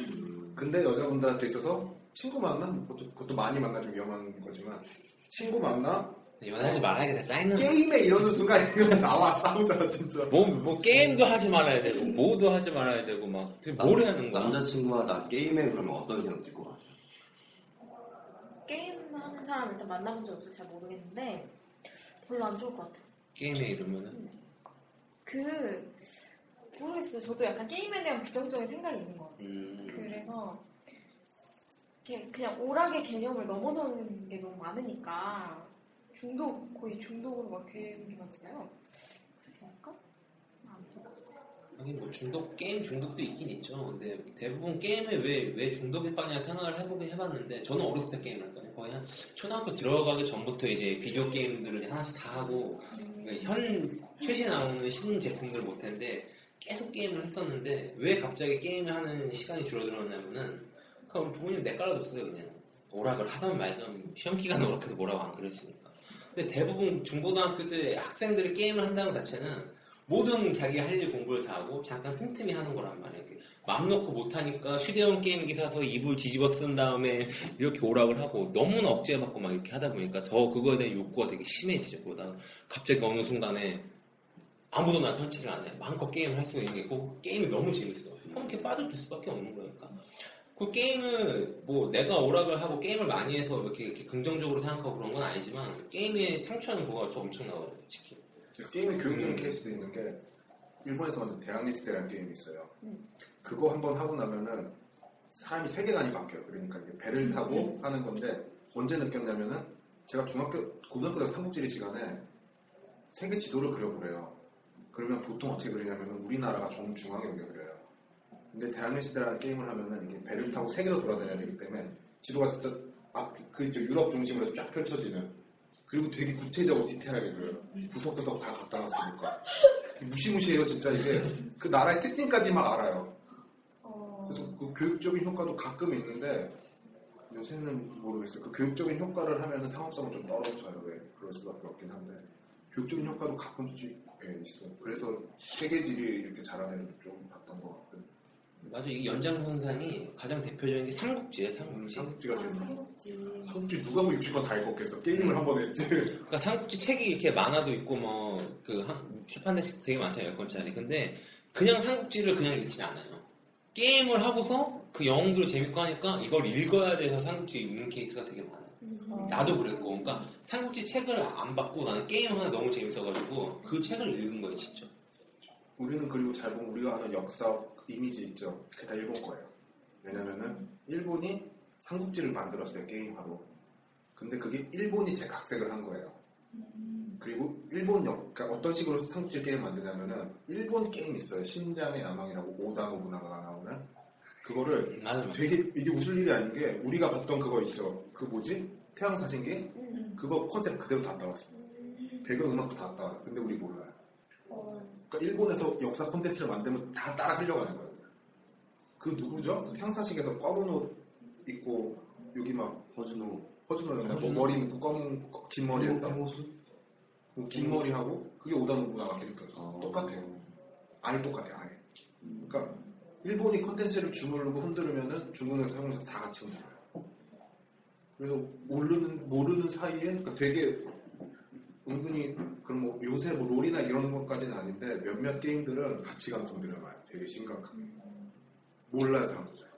근데 여자분들한테 있어서 친구 만나 그것도, 그것도 많이 만나 좀 위험한 거지만 친구 만나 연애하지 말아야겠다 짜증나. 게임에 이러는 순간 이거 나와 싸우자 진짜. 뭐, 뭐 게임도 하지 말아야 되고 뭐도 하지 말아야 되고 막 지금 뭘 하는 거야? 남자친구가 나 게임해 그러면 어떤 생각 들것 같아? 게임하는 사람 일단 만나본 적 없어서 잘 모르겠는데 별로 안 좋을 것 같아요. 게임에 이러면은 그 모르겠어요. 저도 약간 게임에 대한 부정적인 생각이 있는 것 같아요. 음, 그래서 이렇게 그냥 오락의 개념을 넘어서는 게 너무 많으니까 중독 거의 중독으로 막 되는 게 좋을 것 같아요. 하긴 뭐 중독 게임 중독도 있긴 있죠. 근데 대부분 게임에 왜 왜 중독이 빠냐 생각을 해보긴 해봤는데 저는 어렸을 때 게임을 했거든요. 거의 한 초등학교 들어가기 전부터 이제 비디오 게임들을 하나씩 다 하고 그러니까 현 최신 나오는 신 제품들 못했는데 계속 게임을 했었는데 왜 갑자기 게임을 하는 시간이 줄어들었냐면은 그러니까 우리 부모님 내 깔아줬어요 그냥 오락을 하던 말던 시험 기간에 오락해서 뭐라고 안 그랬으니까. 근데 대부분 중고등학교 때 학생들이 게임을 한다는 것 자체는 모든 자기 할 일 공부를 다 하고 잠깐 틈틈이 하는 거란 말이에요. 맘 놓고 못하니까 휴대용 게임기 사서 이불 뒤집어 쓴 다음에 이렇게 오락을 하고 너무나 억제받고 막 이렇게 하다 보니까 더 그거에 대한 욕구가 되게 심해지죠. 그러다 갑자기 어느 순간에 아무도 나 선치를 안 해. 마음껏 게임을 할 수 있는 게 있고 게임이 너무 재밌어. 그럼 이렇게 빠져들 수밖에 없는 거니까. 그 게임을 뭐 내가 오락을 하고 게임을 많이 해서 이렇게, 이렇게 긍정적으로 생각하고 그런 건 아니지만 게임에 창출하는 부가가 엄청나거든요, 솔직히. 게임의 교육적인 음. 케이스도 있는 게 일본에서 만든 대학리스트라는 게임이 있어요. 그거 한번 하고 나면은 사람이 세계관이 바뀌어요. 그러니까 배를 타고 하는 건데 언제 느꼈냐면은 제가 중학교 고등학교 때 삼국지리 시간에 세계 지도를 그려보래요. 그러면 보통 어떻게 그리냐면은 우리나라가 정중앙에 오게 그려요. 근데 대학리스트라는 게임을 하면은 이게 배를 타고 세계로 돌아다녀야 되기 때문에 지도가 진짜 앞, 그 이제 유럽 중심으로 쫙 펼쳐지는 그리고 되게 구체적으로 디테일하게 그려요. 구석구석 다 갔다 왔으니까. 무시무시해요, 진짜 이게. 그 나라의 특징까지 막 알아요. 어, 그래서 그 교육적인 효과도 가끔 있는데, 요새는 모르겠어요. 그 교육적인 효과를 하면은 상업성은 좀 떨어져요. 왜? 그럴 수밖에 없긴 한데. 교육적인 효과도 가끔씩 예, 있어요. 그래서 세계지리 이렇게 잘하는 애들 좀 봤던 것 같고. 맞아, 이 연장선상이 가장 대표적인 게 삼국지예요, 삼국지. 삼국지가 아, 좀. 삼국지. 삼국지 누가 뭐 60번 다 읽었겠어. 게임을 한 번 했지. 그러니까 삼국지 책이 이렇게 만화도 있고 뭐그 출판된 책 되게 많잖아요, 10권짜리. 근데 그냥 삼국지를 그냥 읽진 않아요. 게임을 하고서 그 영웅들이 재밌고 하니까 이걸 읽어야 돼서 삼국지 읽는 케이스가 되게 많아요. 어, 나도 그랬고, 그러니까 삼국지 책을 안 받고 나는 게임 하나 너무 재밌어가지고 그 책을 읽은 거예요, 진짜. 우리는 그리고 잘 보면 우리가 아는 역사 이미지 있죠. 그게 다 일본 거예요. 왜냐면은 일본이 삼국지를 만들었어요 게임하러. 근데 그게 일본이 재각색을 한 거예요. 그리고 일본 역, 그러니까 어떤 식으로 삼국지 게임 만드냐면은 일본 게임 있어요. 신장의 야망이라고 오다 노부나가가 나오는 그거를 맞아, 맞아. 되게 이게 웃을 일이 아닌 게 우리가 봤던 그거 있죠. 그 뭐지? 태양 사신기? 음, 그거 컨셉 그대로 다 따왔어. 배경 음악도 다 따와. 근데 우리 몰라요. 어, 그러니까 일본에서 역사 콘텐츠를 만들면 다 따라 하는 거예요. 그 누구죠? 그 태양사식에서 검은 옷 입고 여기 막 허준호 허준호였나? 뭐? 머리 검은 긴 머리 했다. 해모수? 뭐긴 머리 하고 그게 오다 노부나가 캐릭터였어. 어. 똑같아요. 아예 똑같아 아예. 그러니까 일본이 콘텐츠를 주물르고 흔들으면은 중국에서 한국에서 다 같이 흔들어요. 그래서 모르는 모르는 사이에 그러니까 되게 은근히 그럼 뭐 요새 뭐 롤이나 이런 것까지는 아닌데 몇몇 게임들은 가치관 건드려놔요. 되게 심각하게. 몰라요 사람들 잘.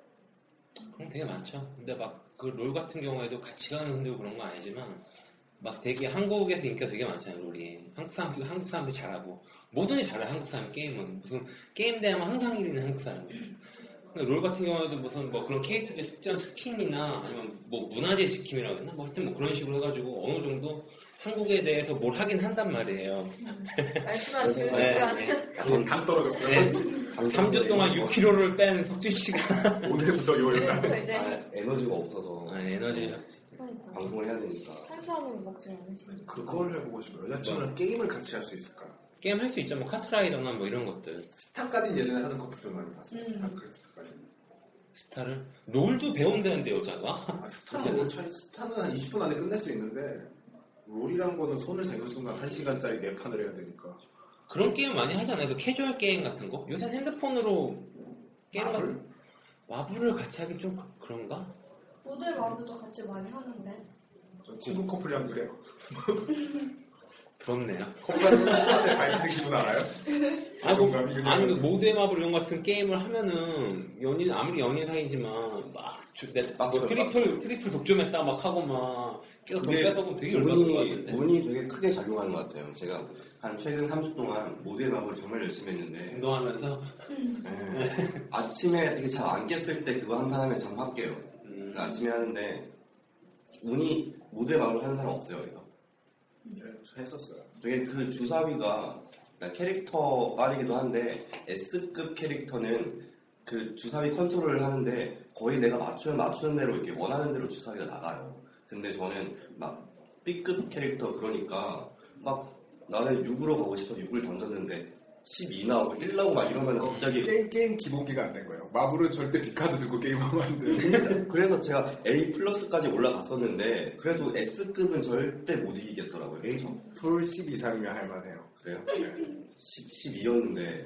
그럼 되게 많죠. 근데 막 그 롤 같은 경우에도 가치관을 흔들고 그런 건 아니지만 막 되게 한국에서 인기가 되게 많잖아요, 롤이. 한국 사람들 한국 사람들 잘하고 뭐든지 잘해 한국 사람 게임은 무슨 게임 대회만 항상 1위는 한국 사람이에요. 근데 롤 같은 경우에도 무슨 뭐 그런 캐릭터들 특정 스킨이나 아니면 뭐 문화재 지킴이라고 했나? 뭐 하여튼 뭐 그런 식으로 해가지고 어느 정도 한국에 대해서 뭘 하긴 한단 말이에요. 말씀하시는 네, 순간 네. 당, 떨어졌어요. 네. 3주 동안 6kg를 뺀 석준 씨가 오늘부터. 그래서 이제 아, 에너지가 없어서 아, 에너지 그러니까 방송을 해야 되니까 탄수화물 먹지 않으시는 그걸 해보고 싶어요. 여자친구랑 게임을 같이 할 수 있을까? 게임 할 수 있죠. 뭐 카트라이더나 뭐 이런 것들. 스타까지는 예전에 하는 커플들 많이 봤어요. 음. 스타크래프트까지. 스타를 롤도 배운다는데 여자가 아, 스타는 뭐 차이, 스타는 한 20분 안에 끝낼 수 있는데 LoL이란 거는 손을 대는 순간 1시간짜리 네 판을 해야 되니까 그런 게임 많이 하잖아요. 그 캐주얼 게임 같은 거. 요새 핸드폰으로 게임 마블? 마블을 같이 하기 좀 그- 그런가? 모두의 마블도 같이 많이 하는데 전 친구 커플이랑 그래요. 부럽네요. 커플한테 알아요? 아니, 뭐, 자존감이 아니 그 모두의 마블 이런 같은 게임을 하면은 연인 아무리 연인 사이지만 막 내- 맞아, triple triple 독점했다 막 하고 막 그게 뺏어고 되게 운이, 같은데. 운이 되게 크게 작용하는 것 같아요. 제가 한 최근 3주 동안 모두의 마블 정말 열심히 했는데 운동하면서 예, 아침에 되게 잘 안 깼을 때 그거 한판 하면 잠 확 깨요. 음, 그러니까 아침에 하는데 운이 모두의 마블 하는 사람 없어요. 그래서 네, 저 했었어요. 되게 그 주사위가 그러니까 캐릭터 말이기도 한데 S급 캐릭터는 그 주사위 컨트롤을 하는데 거의 내가 맞추면 맞추는 대로 이렇게 원하는 대로 주사위가 나가요. 근데 저는 막 B급 캐릭터 그러니까 막 나는 6으로 가고 싶어서 6을 던졌는데 12 나오고 1 나오고 막 이러면 갑자기 게임, 게임 기본기가 안 된 거예요. 마블은 절대 D카드 들고 게임하면 안 돼. 그래서 제가 A 플러스까지 올라갔었는데 그래도 S급은 절대 못 이기겠더라고요. A 플러스 이상이면 할만해요. 그래요? 10, 12였는데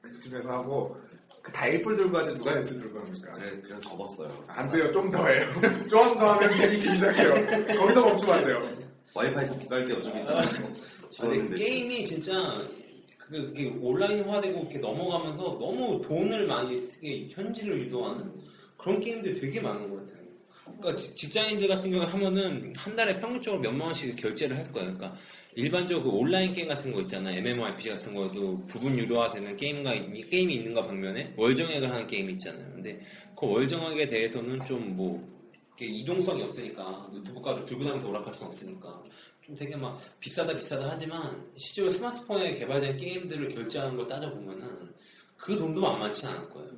그쯤에서 하고 그다 A뿔 들고 하지 누가 S 들고 합니까? 그래, 그래서 접었어요. 안 돼요. 좀 더 해요. 좀더 하면 재밌기 시작해요. 거기서 멈추면 안 돼요. 와이파이 잡고 깔게요. 좀 이따 근데 게임이 진짜 그- 그게 온라인화되고 이렇게 넘어가면서 너무 돈을 많이 쓰게 현질을 유도하는 그런 게임들이 되게 많은 것 같아요. 그러니까 직- 직장인들 같은 경우에 하면은 한 달에 평균적으로 몇만 원씩 결제를 할 거예요. 그러니까 일반적으로 그 온라인 게임 같은 거 있잖아요. MMORPG 같은 거도 부분 유료화되는 게임과 이- 게임이 있는가 반면에 월정액을 하는 게임이 있잖아요. 근데 그 월정액에 대해서는 좀 뭐 이동성이 없으니까 노트북을 들고 다니면서 오락할 수는 없으니까 좀 되게 막 비싸다 비싸다 하지만 실제로 스마트폰에 개발된 게임들을 결제하는 걸 따져보면은 그 돈도 만만치 않을 거예요.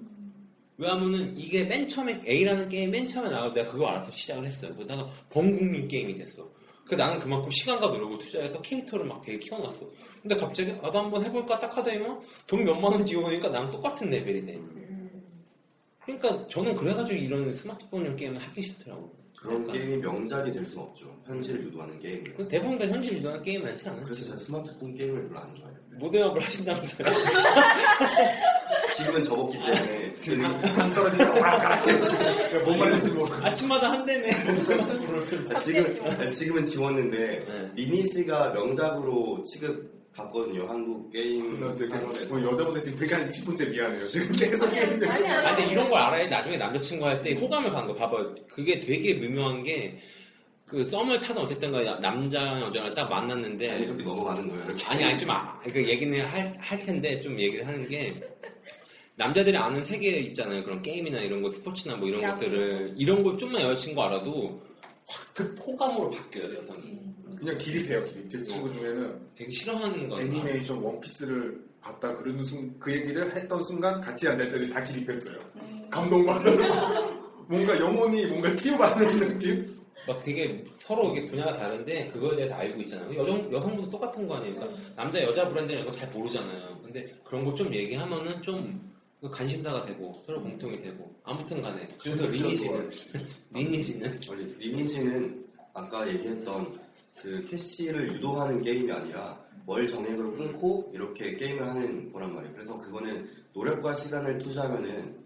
왜냐면은 이게 맨 처음에 A라는 게임 맨 처음에 나올 때 그거 알아서 시작을 했어요. 그러다가 범국민 게임이 됐어. 그 나는 그만큼 시간과 노력을 투자해서 캐릭터를 막 되게 키워놨어. 근데 갑자기 나도 한번 해볼까 딱 하더니만 돈 몇만 원 지원하니까 나랑 똑같은 레벨이 돼. 그러니까 저는 그래가지고 이런 스마트폰용 게임을 하기 싫더라고. 그런 그러니까. 게임이 명작이 될 수는 없죠. 현실을 유도하는 게임을. 그 대부분 다 현실 유도하는 게임 많지 않아요? 그래서 제가 스마트폰 게임을 별로 안 좋아해요. 모델업을 하신다면서요? 지금은 접었기 때문에 지금 안 떨어지면 와가락해. 뭔 말인지 모르고. 아침마다 한 대매. 아, 지금, 아, 지금은 지웠는데 네. 리니지가 명작으로 취급받거든요. 한국 게임. 뭐 여자분들 지금 그러니까 20분째 미안해요. 지금 계속 게임 때문에. 아니, 아니. 아, 근데 이런 걸 알아야 나중에 남자친구 할 때 호감을 가는 거 봐봐요. 그게 되게 미묘한 게, 그 썸을 타든 어쨌든 가 남자, 여자를 딱 만났는데. 자연스럽게 넘어가는 거예요. 이렇게. 아니, 아니, 좀, 아, 그 얘기는 할, 할 텐데, 좀 얘기를 하는 게, 남자들이 아는 세계 있잖아요. 그런 게임이나 이런 거, 스포츠나 뭐 이런 야구. 것들을, 이런 걸 좀만 여자친구 알아도, 확 그 포감으로 바뀌어요, 여성이. 그냥 기립해요. 기립. 제 친구 중에는 되게 싫어하는 거. 애니메이션 원피스를 봤다 그러는 순, 그 얘기를 했던 순간 같이 앉았더니 다 기립했어요. 감동받아서 뭔가 영혼이 뭔가 치유받는 느낌? 막 되게 서로 이게 분야가 다른데 그거에 대해서 알고 있잖아요. 여성 여성분도 똑같은 거 아니에요. 그러니까 남자 여자 브랜드는 이거 잘 모르잖아요. 근데 그런 거 좀 얘기하면은 좀그 관심사가 되고 서로 공통이 되고 아무튼 간에. 그래서 리니지는 리니지는 원래 리니지는 아까 얘기했던 그 캐시를 유도하는 게임이 아니라 월 정액으로 끊고 이렇게 게임을 하는 거란 말이에요. 그래서 그거는 노력과 시간을 투자하면은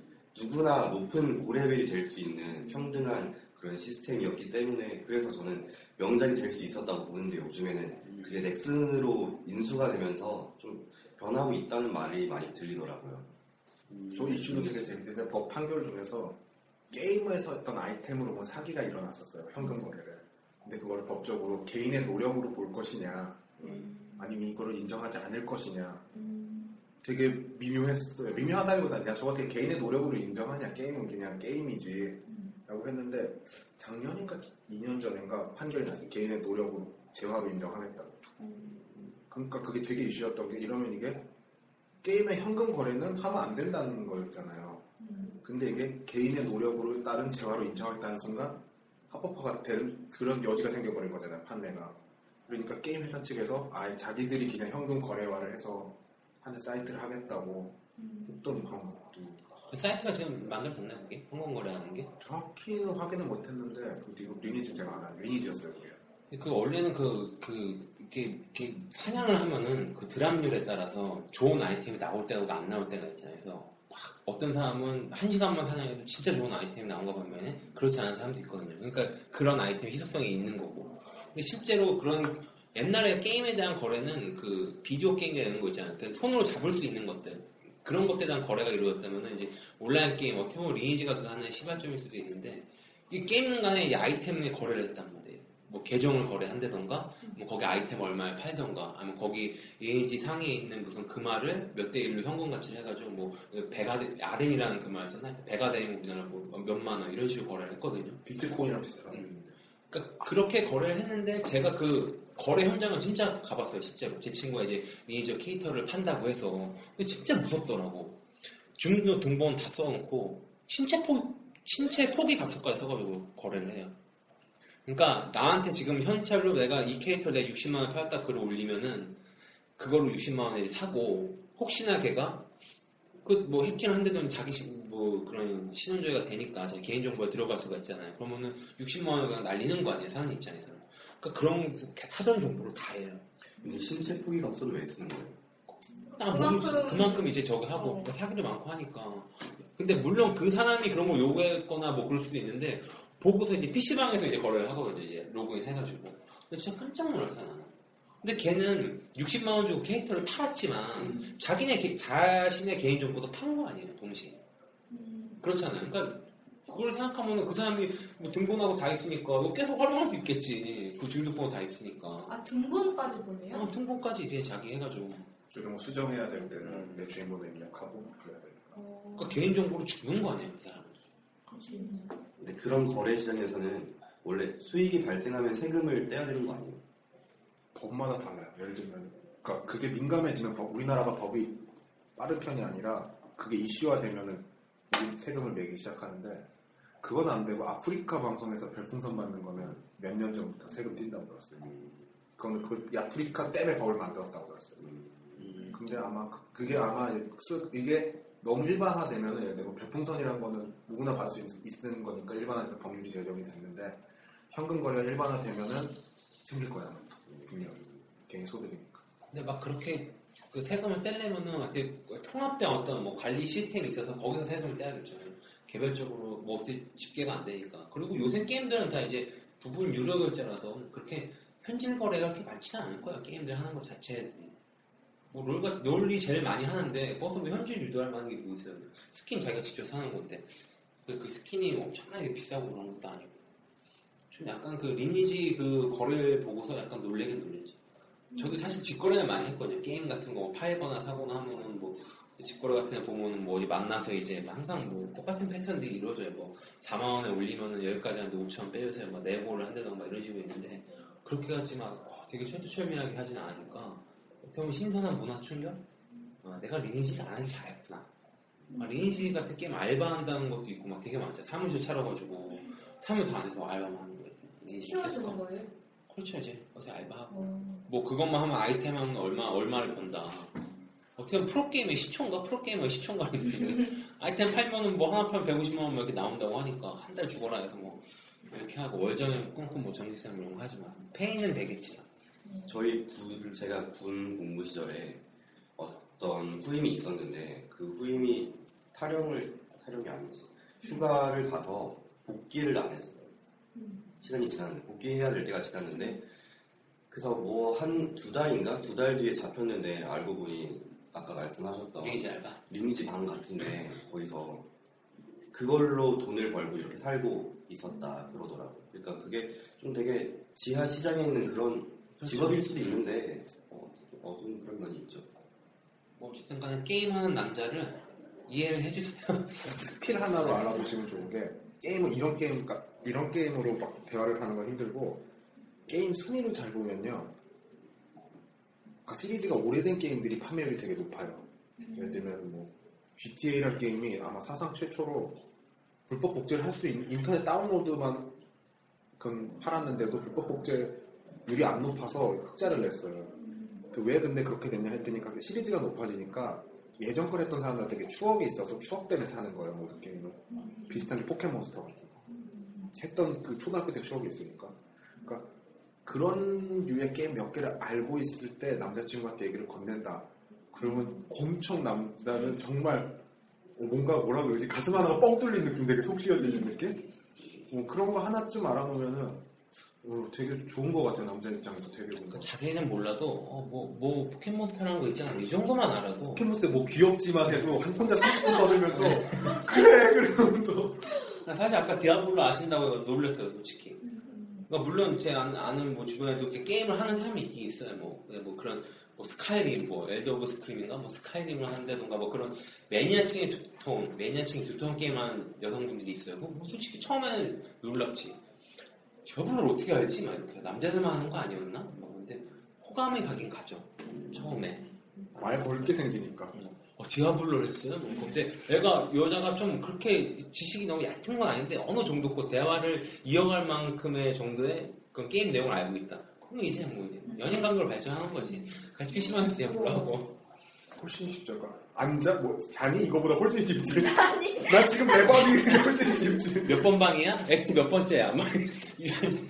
누구나 높은 고레벨이 될 수 있는 평등한 그런 시스템이었기 때문에 그래서 저는 명작이 될 수 있었다고 보는데 요즘에는 그게 넥슨으로 인수가 되면서 좀 변하고 있다는 말이 많이 들리더라고요. 저 이슈도 되게 재밌는데 법 판결 중에서 게임에서 어떤 아이템으로 뭐 사기가 일어났었어요. 현금 거래를. 근데 그걸 법적으로 개인의 노력으로 볼 것이냐 아니면 이거를 인정하지 않을 것이냐 되게 미묘했어요. 미묘하다기보다 야 저거 어떻게 개인의 노력으로 인정하냐 게임은 그냥 게임이지 라고 했는데 작년인가 2년 전인가 판결이 났어요. 개인의 노력으로 재화로 인정하겠다고. 그러니까 그게 되게 이슈였던 게 이러면 이게 게임의 현금 거래는 하면 안 된다는 거였잖아요. 근데 이게 개인의 노력으로 따른 재화로 인정하겠다는 순간 합법화가 될 그런 여지가 생겨버린 거잖아요, 판매가. 그러니까 게임 회사 측에서 아예 자기들이 그냥 현금 거래화를 해서 하는 사이트를 하겠다고 했던 그런 것도 그 사이트가 지금 만들어졌나요? 그게 항공 거래하는 게? 정확히는 확인은 못했는데 그 뒤로 리니지 제가 알아요. 리니지였어요, 그게. 그 원래는 그, 그, 이렇게, 이렇게 사냥을 하면은 그 드랍률에 따라서 좋은 아이템이 나올 때가 안 나올 때가 있잖아요. 그래서 막 어떤 사람은 한 시간만 사냥해도 진짜 좋은 아이템이 나온 거 반면에 그렇지 않은 사람도 있거든요. 그러니까 그런 아이템 희소성이 있는 거고. 근데 실제로 그런 옛날에 게임에 대한 거래는 그 비디오 게임에 되는 거 있잖아요. 그 손으로 잡을 수 있는 것들. 그런 것들에 대한 거래가 이루어졌다면 이제 온라인 게임 어떻게 보면 리니지가 그 하나의 시발점일 수도 있는데 이 게임 이 아이템의 거래를 했단 말이에요. 뭐 계정을 거래한다던가 뭐 거기 아이템 얼마에 팔던가 아니면 거기 리니지 상위에 있는 무슨 금화를 몇대 1로 현금 가치를 해가지고 뭐 백 아데 아덴이라는 금화를 썼나? 백 아덴이 우리나라 뭐 몇만 원 이런 식으로 거래를 했거든요. 비트코인이랑 비슷하다. 음. 그러니까 그렇게 거래를 했는데 제가 그 거래 현장을 진짜 가봤어요 실제로 제 친구가 이제 리니지 캐릭터를 판다고 해서 근데 진짜 무섭더라고 주민등록 등본 다 써놓고 신체 포 신체 포기 각서까지 써가지고 거래를 해요 그러니까 나한테 지금 현찰로 내가 이 캐릭터 내가 60만 원 팔까 글을 올리면은 그걸로 60만 원에 사고 혹시나 걔가 그 뭐 해킹을 한다면 자기 시- 뭐 그런 신원조회가 되니까 자기 개인정보가 들어갈 수가 있잖아요. 그러면은 60만 원을 그냥 날리는 거 아니에요 사는 입장에서는. 그러니까 그런 사전 정보를 다 해요. 신체 포기가 없어도 왜 쓰는 거예요? 딱 그만큼- 그만큼, 이제 저기 하고 어. 사기도 많고 하니까. 근데 물론 그 사람이 그런 걸 요구했거나 뭐 그럴 수도 있는데 보고서 이제 PC방에서 이제 거래를 하거든요. 이제 로그인 해가지고. 근데 진짜 깜짝 놀랐어 나는. 근데 걔는 60만 원 주고 캐릭터를 팔았지만 자기네 개- 자신의 개인 정보도 판 거 아니에요 동시에. 그렇잖아요. 그러니까 그걸 생각하면 그 사람이 뭐 등본하고 다 있으니까 이거 계속 활용할 수 있겠지. 그 중독번호 다 있으니까. 아 등본까지 보내요? 어, 등본까지 이제 자기 해가지고. 그리고 뭐 수정해야 될 때는 내 주인번호 입력하고 그래야 돼. 어, 그러니까 개인정보를 주는 거 아니에요, 그 사람. 근데 그런 거래 시장에서는 원래 수익이 발생하면 세금을 떼야 되는 거 아니에요? 법마다 달라요. 예를 들면, 그러니까 그게 민감해지면 법- 우리나라가 법이 빠른 편이 아니라 그게 이슈화되면은 세금을 매기 시작하는데 그건 안 되고 아프리카 방송에서 별풍선 받는 거는 몇 년 전부터 세금 뛴다고 들었어요. 그거는 그 아프리카 때문에 법을 만들었다고 들었어요. 근데 아마 그- 그게 아마 수- 이게 너무 일반화되면은 예를 들어 별풍선이라는 거는 누구나 받을 수 있, 는 거니까 일반화돼서 법률이 제정이 됐는데 현금 거래가 일반화되면은 생길 거야 분명히 개인 소득이니까. 근데 막 그렇게 그 세금을 떼려면은 어떻게 통합된 어떤 뭐 관리 시스템이 있어서 거기서 세금을 떼야겠죠. 개별적으로 뭐 어떻게 집계가 안 되니까. 그리고 요새 게임들은 다 이제 부분 유료 결제라서 그렇게 현질 거래가 그렇게 많지는 않을 거야. 게임들 하는 것 자체. 뭐 롤가 롤이 제일 많이 하는데 뭐 현질 유도할 만한 게 뭐 있어요. 스킨 자기가 직접 사는 건데 그, 그 스킨이 엄청나게 비싸고 그런 것도 아니고 좀 약간 그 리니지 그 거래를 보고서 약간 놀래긴 놀랬지. 저도 사실 직거래는 많이 했거든요. 게임 같은 거 팔거나 사거나 하면은 뭐 직거래 같은 거 보면 뭐 만나서 이제 항상 뭐 똑같은 패턴들이 이루어져요. 뭐 4만 원에 올리면은 여기까지 하는데 5천 원 빼주세요. 막 네고를 한다던가 이런 식으로 있는데 그렇게까지 막 어, 되게 철두철미하게 하진 않으니까 보면 신선한 문화 충격? 아, 내가 리니지를 안 하기 잘했구나. 아, 리니지 같은 게임 알바한다는 것도 있고 막 되게 많죠. 사무실 차려가지고 사무실 안에서 알바만 하는 거예요. 키워주는. 거예요? 그렇죠 이제 어서 알바하고 어. 뭐 그것만 하면 아이템 하면 얼마 얼마를 번다. 어떻게 보면 프로게임의 시초인가? 프로게이머의 시초인가? 아이템 팔면은 뭐 하나 팔면 150만 원 이렇게 나온다고 하니까 한 달 죽어라 해서 뭐 이렇게 하고 월정에 끊고 뭐 전기세 이런 거 하지만 페이는 되겠지. 저희 군, 제가 군 복무 시절에 어떤 후임이 있었는데 그 후임이 타령을, 타령이 아니지. 휴가를 가서 복귀를 안 했어요. 시간이 지났는데, 복귀해야 될 때가 지났는데, 그래서 뭐 한 두 달인가? 두 달 뒤에 잡혔는데, 알고 보니 아까 말씀하셨던 리니지 알바. 리니지 방 같은데, 거기서 그걸로 돈을 벌고 이렇게 살고 있었다 그러더라고요. 그러니까 그게 좀 되게 지하 시장에 있는 그런 직업일 수도 있는데 어, 어두운 그런 면이 있죠. 뭐 어쨌든 간에 게임하는 남자를 이해를 해주세요. 스킬 하나로 알아보시면 좋은 게 게임은 이런 게임 까 이런 게임으로 막 대화를 하는 건 힘들고 게임 순위를 잘 보면요. 그러니까 시리즈가 오래된 게임들이 판매율이 되게 높아요. 예를 들면 뭐 GTA라는 게임이 아마 사상 최초로 불법 복제를 할 수 있는 인터넷 다운로드만 그 팔았는데도 불법 복제 율이 안 높아서 흑자를 냈어요. 그 왜 근데 그렇게 됐냐 했더니 그 시리즈가 높아지니까 예전 걸 했던 사람들 되게 추억이 있어서 추억 때문에 사는 거예요. 뭐 이렇게 비슷한 게 포켓몬스터 같은 거. 했던 그 초등학교 때 추억이 있으니까. 그러니까 그런 류의 게임 몇 개를 알고 있을 때 남자친구한테 얘기를 건넨다. 그러면 엄청 남자는 정말 뭔가 뭐라 그러지 가슴 하나가 뻥 뚫린 느낌 되게 속 시원해지는 느낌? 뭐 그런 거 하나쯤 알아놓으면은 어, 되게 좋은 것 같아요 남자 입장에서 되게 뭔가 자세히는 몰라도 어, 뭐, 뭐 포켓몬스터라는 거 있잖아. 이 정도만 알아도 포켓몬스터 뭐 귀엽지만 해도 한 혼자 30분 떠들면서 그래 그러면서 나 사실 아까 디아블로 아신다고 놀랐어요, 솔직히. 그러니까 물론 제 아는, 아는 뭐 주변에도 게임을 하는 사람이 있긴 있어요. 뭐, 뭐 그런 뭐 스카이림, 뭐 엘더 오브 스크림인가, 뭐 스카이림을 한다던가 뭐 그런 매니아층의 두통, 매니아층의 두통 게임하는 여성분들이 있어요. 뭐 솔직히 처음에는 놀랍지. 디아블로를 어떻게 알지? 막 이렇게 남자들만 하는 거 아니었나? 뭐 근데 호감이 가긴 가죠. 처음에. 말 걸게 생기니까 어, 디아블로를 했어요? 뭐. 근데 애가, 여자가 좀 그렇게 지식이 너무 얕은 건 아닌데 어느 정도고 대화를 이어갈 만큼의 정도의 그 게임 내용을 알고 있다. 그럼 이제 뭐 연인 관계로 발전하는 거지. 같이 PC방 에서 얘기하고. 훨씬 쉽죠. 그러니까 앉아 뭐 자니 이거보다 훨씬 쉽지. 아니 나 지금 내 방이 훨씬 쉽지. 몇 번 방이야? 액트 몇 번째야? 막 이런.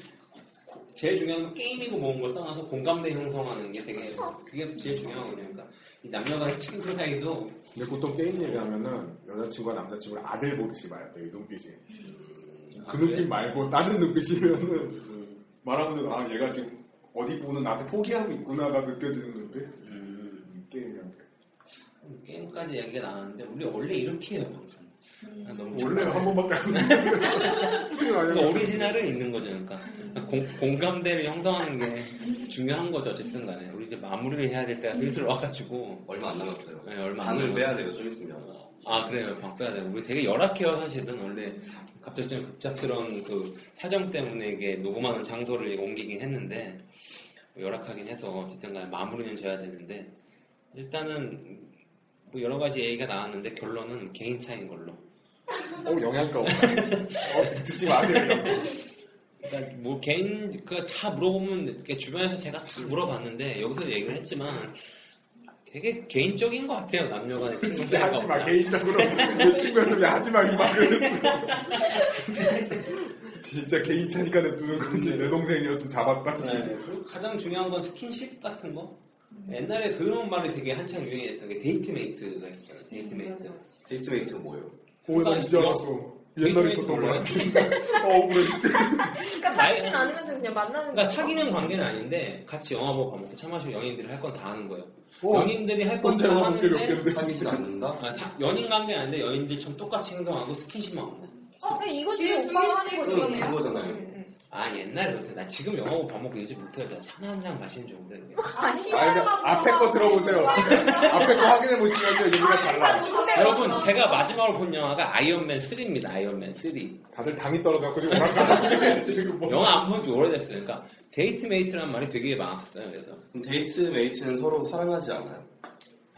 제일 중요한 건 게임이고 뭐인 걸 떠나서 공감대 형성하는 게 되게 그게 제일 중요한 거예요. 그러니까 이 남녀간 친구 사이도 근데 보통 게임 얘기하면은 여자친구와 남자친구를 아들 보듯이 봐야 돼, 이 눈빛이. 아, 그 그래? 눈빛 말고 다른 눈빛이면은 말하면 아 얘가 지금 어디 보는 나한테 포기하고 있구나가 느껴지는 눈빛. 음, 게임이랑 게임까지 얘기가 나왔는데 우리 원래 이렇게 해요 방송. 아, 원래 한 번밖에 안. 그러니까 오리지널은 있는 거죠. 그러니까 공, 공감대를 형성하는 게 중요한 거죠. 어쨌든 간에 우리 이제 마무리를 해야 될 때가 슬슬 와가지고 얼마 안 남았어요. 네, 얼마 안 반을 남았어요. 빼야 돼요, 좀 있으면. 아 그래요 방 빼야 돼 우리 되게 열악해요 사실은 원래 갑자기 좀 급작스러운 그 사정 때문에 이게 녹음하는 장소를 옮기긴 했는데 열악하긴 해서 어쨌든 간에 마무리는 져야 되는데 일단은 뭐 여러 가지 얘기가 나왔는데 결론은 개인 차인 걸로 어 영양가 없다. 어 듣- 듣지 마세요. 그러니까 뭐 개인 그 다 물어보면 이렇게 주변에서 제가 다 물어봤는데 여기서 얘기를 했지만 되게 개인적인 것 같아요 남녀간의 친구 진짜 하지 마. 개인적으로 내 친구였으면 하지 마. 이말 그랬어. 진짜 개인 차니까 냅두는 거지. 내 동생이었으면 잡았다. 씨. 네, 가장 중요한 건 스킨십 같은 거. 옛날에 그런 말이 되게 한창 유행했던 게 데이트메이트가 있었잖아요. 데이트메이트. 데이트메이트가 뭐예요? 오, 나 이제 알았어. 옛날에 있었던 거 같아. 어, 그래. 그러니까 사귀진 않으면서 그냥 만나는 그러니까. 사귀는 관계는 아닌데 같이 영화 보고 밥 먹고 차 마시고 연인들이 할 건 다 하는 거예요. 어, 연인들이 할 건 다 하는데. 사귀진 않는다? 아, 사- 연인 관계는 아닌데 연인들처럼 똑같이 행동하고 스킨십만 하고 어, 이거지 뒤에 오빠가 하는. 그거네요. 그거잖아요. 아 옛날에 그때 나 지금 영화 보고 밥 먹고 요즘 못해요. 차한잔 마시는 정도 이게. 아니 아, 앞에 거 들어보세요. 앞에 거 확인해 보시면요. 얘기가 달라. 여러분 제가 마지막으로 본 영화가 아이언맨 3입니다. 아이언맨 3. 다들 당이 떨어져갖고 지금 오락가락 지금 뭐. 영화 안 본 지 오래됐어요. 그러니까 date mate란 말이 되게 많았어요. 그래서 그럼 date mate는 서로 사랑하지 않아요?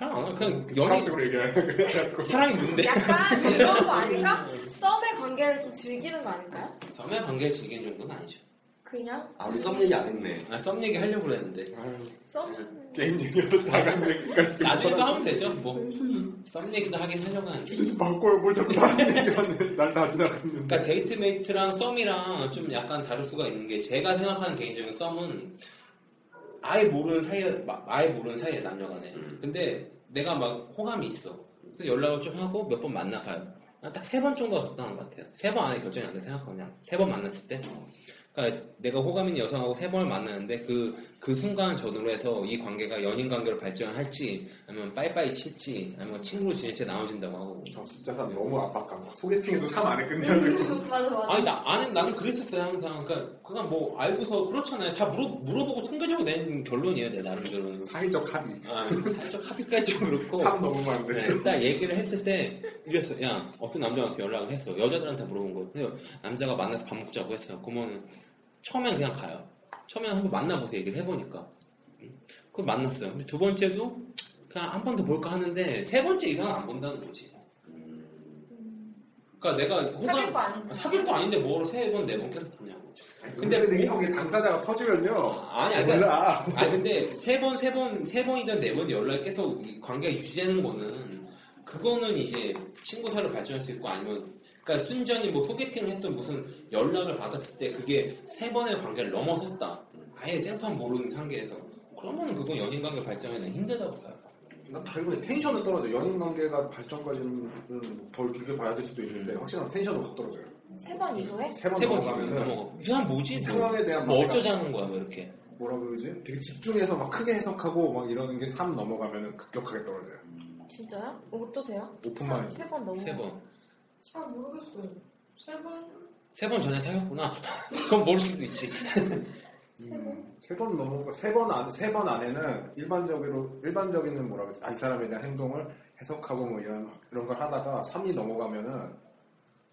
사랑 안 하고 그냥 연인 철학적으로 얘기하는 그래갖고. 사랑이 뭔데? 약간 이런 거 아닐까? 썸의 관계를 좀 즐기는 거 아닐까요? 썸의 관계를 즐기는 정도는 아니죠. 그냥 아, 우리 썸 얘기 안 했네. 아, 썸 얘기 하려고 그랬는데 아유, 썸 게임 얘기하다 나간 얘기까지. 나중에 또 하면 되죠. 뭐썸 얘기도 하긴 하려고 하는데. 주제 좀 바꿔요. 뭘 자꾸 다른 얘기하는 날다 지나갔는데. 그러니까 date mate랑 썸이랑 좀 약간 다를 수가 있는 게 제가 생각하는 개인적인 썸은 아예 모르는 사이에 마- 아예 모르는 사이에 남녀간에. 음. 근데 내가 막 호감이 있어. 그래서 연락을 좀 하고 몇 번 만나봐요. 딱 세 번 정도가 적당한 것 같아요. 세 번 안에 결정이 안 돼 생각하고 그냥 세 번 만났을 때. 그러니까 내가 호감 있는 여성하고 세 번을 만나는데 그, 그 순간 전후로 해서 이 관계가 연인 관계로 발전할지 아니면 빠이빠이 칠지 아니면 친구로 지낼 지 나눠진다고 하고 저 진짜 나 너무 압박감. 소개팅도 3 안에 끝내야 되고. 맞아 맞아. 아니 나 아니 나는 그랬었어요 항상 그러니까 그냥 뭐 알고서 그렇잖아요 다 물어 물어보고 통계적으로 낸 결론이에요 내 나름대로는 사회적 합의. 아 살짝 합의까지 좀 그렇고 3 넘으면 안 네, 돼. 일단 얘기를 했을 때 이랬어 야 어떤 남자한테 연락을 했어 여자들한테 물어본 거예요 근데 남자가 만나서 밥 먹자고 했어 그러면 처음엔 그냥 가요 처음엔 한번 만나보세요 얘기를 해보니까 음. 그럼 만났어요 근데 두 번째도 그냥 한 번 더 볼까 하는데 세 번째 이상은 안 본다는 거지 그러니까 내가 호감 사귈 거 아닌데. 사귈 거 아닌데 뭐로 세 번, 네 번 계속 보냐고. 근데 근데 형이 당사자가 터지면요. 아니, 아니, 몰라. 아니, 근데 세 번, 세 번, 세 번이든 네 번 연락이 계속 이 관계가 유지되는 거는, 그거는 이제 친구 사이로 발전할 수 있고 아니면, 그러니까 순전히 뭐 소개팅을 했던 무슨 연락을 받았을 때 그게 세 번의 관계를 넘어섰다. 아예 생판 모르는 상태에서. 그러면 그건 연인 관계 발전에는 힘들다고 봐요. 난 다르게 텐션은 떨어져. 연인 관계가 발전까지는 덜 길게 봐야 될 수도 있는데 확실한 텐션은 확 떨어져요. 세 번 이후에 세번세번 넘어가면은 넘어가. 그냥 뭐지? 뭐, 상황에 대한 뭐막 어쩌자는 거야, 뭐 이렇게. 뭐라 그러지? 되게 집중해서 막 크게 해석하고 막 이러는 게 3 넘어가면은 급격하게 떨어져요. 진짜요? 어떠세요? 오픈만 세번 넘어. 세 번. 잘 모르겠어요. 세 번? 세 번 전에 사귀었구나. 그럼 모를 수도 있지. 세번 넘어가 세번 안, 세 번 안에는 일반적으로 일반적인 뭐라 그러지? 아, 이 사람에 대한 행동을 해석하고 뭐 이런 이런 걸 하다가 3이 넘어가면은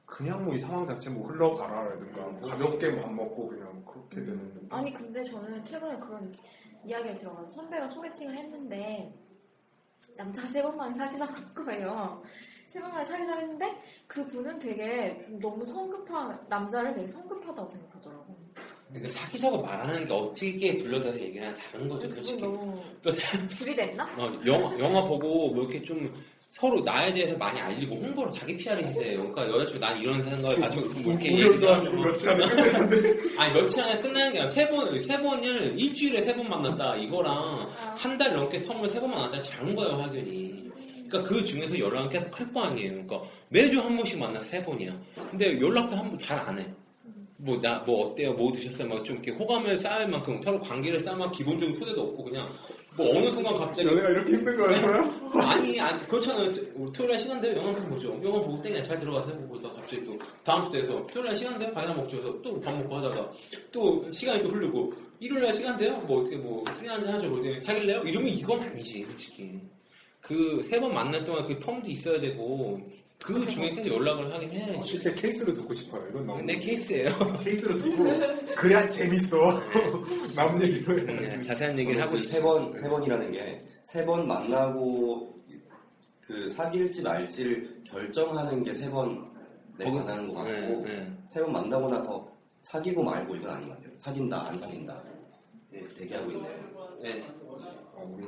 그냥 뭐 이 상황 자체 뭐 흘러가라라든가 뭐 가볍게 밥 먹고 그냥 그렇게 되는 느낌. 아니 근데 저는 최근에 그런 이야기를 들어가서 선배가 소개팅을 했는데 남자가 세 번만 사귀자고 한 거예요. 세 번만 사귀자고 했는데 그 분은 되게 좀 너무 성급한 남자를 되게 성급하다고 생각하더라고. 그러니까 사귀자고 말하는 게 어떻게 불러서 얘기를 하냐 다른 거죠, 솔직히. 너무 또 사- 들이댔나? 어, 영화, 영화 보고 뭐 이렇게 좀 서로 나에 대해서 많이 알리고 홍보를 자기 PR이 해요. 그러니까 여자친구 난 이런 생각을 가지고 있고 뭐 이렇게 얘기도 아니고 하고. 며칠 안에 끝냈는데 아니 며칠 안에 끝나는 게 아니라 세 번, 세 번을 일주일에 세 번 만났다 이거랑 한 달 넘게 텀을 세 번 만났다 다른 거예요 확연히. 그러니까 그 중에서 연락은 계속 할 거 아니에요. 그러니까 매주 한 번씩 만나 세 번이야. 근데 연락도 한 번 잘 안 해. 뭐 나 뭐 어때요? 뭐 드셨어요? 막 좀 이렇게 호감을 쌓을 만큼 서로 관계를 만큼 기본적인 토대도 없고 그냥 뭐 어느 순간 갑자기 연애가 이렇게 힘든 거였어요? 아니, 아니, 그렇잖아요. 토요일 날 시간 되면 영화 보고 보죠. 영화 보고 땡이야. 잘 들어가서 보고 있다 갑자기 또 다음 주에서 토요일 날 시간 되면 밥이나 먹죠. 그래서 또 밥 먹고 하다가 또 시간이 또 흐르고 일요일 날 시간 돼요? 뭐 어떻게 뭐 술이 한잔 하죠. 그러더니 사귈래요? 이러면 이건 아니지, 솔직히. 그 세 번 만날 동안 그 텀도 있어야 되고 그 중에 계속 연락을 하긴 해야지. 실제 케이스로 듣고 싶어요. 이건 너무 내 케이스예요. 케이스로 듣고 그래야 재밌어. 남 얘기로 네, 해야지. 자세한 얘기를 하고 세 번, 세 번이라는 게 세 번 만나고 그 사귈지 말지를 결정하는 게 세 번에 거기- 관하는 것 같고 네, 네. 세번 만나고 나서 사귀고 말고 이건 아닌 것 같아요. 사귄다, 안 사귄다. 네, 대기하고 있네요. 네.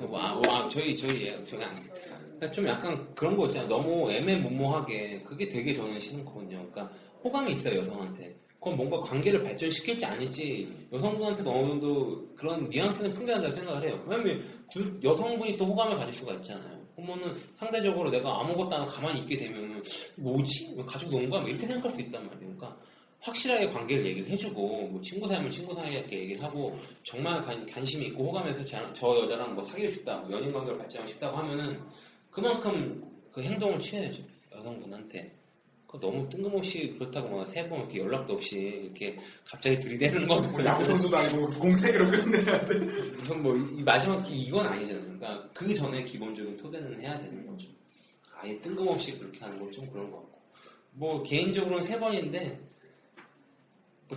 와, 와, 저희, 저희, 예, 저희 안. 그러니까 좀 약간 그런 거 있잖아요. 너무 애매모호하게. 그게 되게 저는 싫거든요. 그러니까 호감이 있어요, 여성한테. 그건 뭔가 관계를 발전시킬지 아닐지 여성분한테도 어느 정도 그런 뉘앙스는 풍겨난다고 생각을 해요. 왜냐면 둘- 여성분이 또 호감을 가질 수가 있잖아요. 그러면은 상대적으로 내가 아무것도 안 하고 가만히 있게 되면 뭐지? 논 거야? 뭐 이렇게 생각할 수 있단 말이에요. 그러니까 확실하게 관계를 얘기를 해주고 뭐 친구 사이면 친구 사이 이렇게 얘기를 하고 정말 관, 관심이 있고 호감해서 자- 저 여자랑 뭐 사귀고 싶다, 뭐 연인 관계를 발전하고 싶다고 하면은 그만큼 그 행동을 취해야죠 여성분한테. 그 너무 뜬금없이 그렇다고 막 세 번 이렇게 연락도 없이 이렇게 갑자기 들이대는 건 뭐 야구 선수도 아니고 공세기로 끝내야 돼. 무슨 뭐이 마지막 기 이건 아니잖아요. 그러니까 그 전에 기본적인 토대는 해야 되는 거죠. 아예 뜬금없이 그렇게 하는 건 좀 그런 것 같고. 뭐 개인적으로는 세 번인데 뭐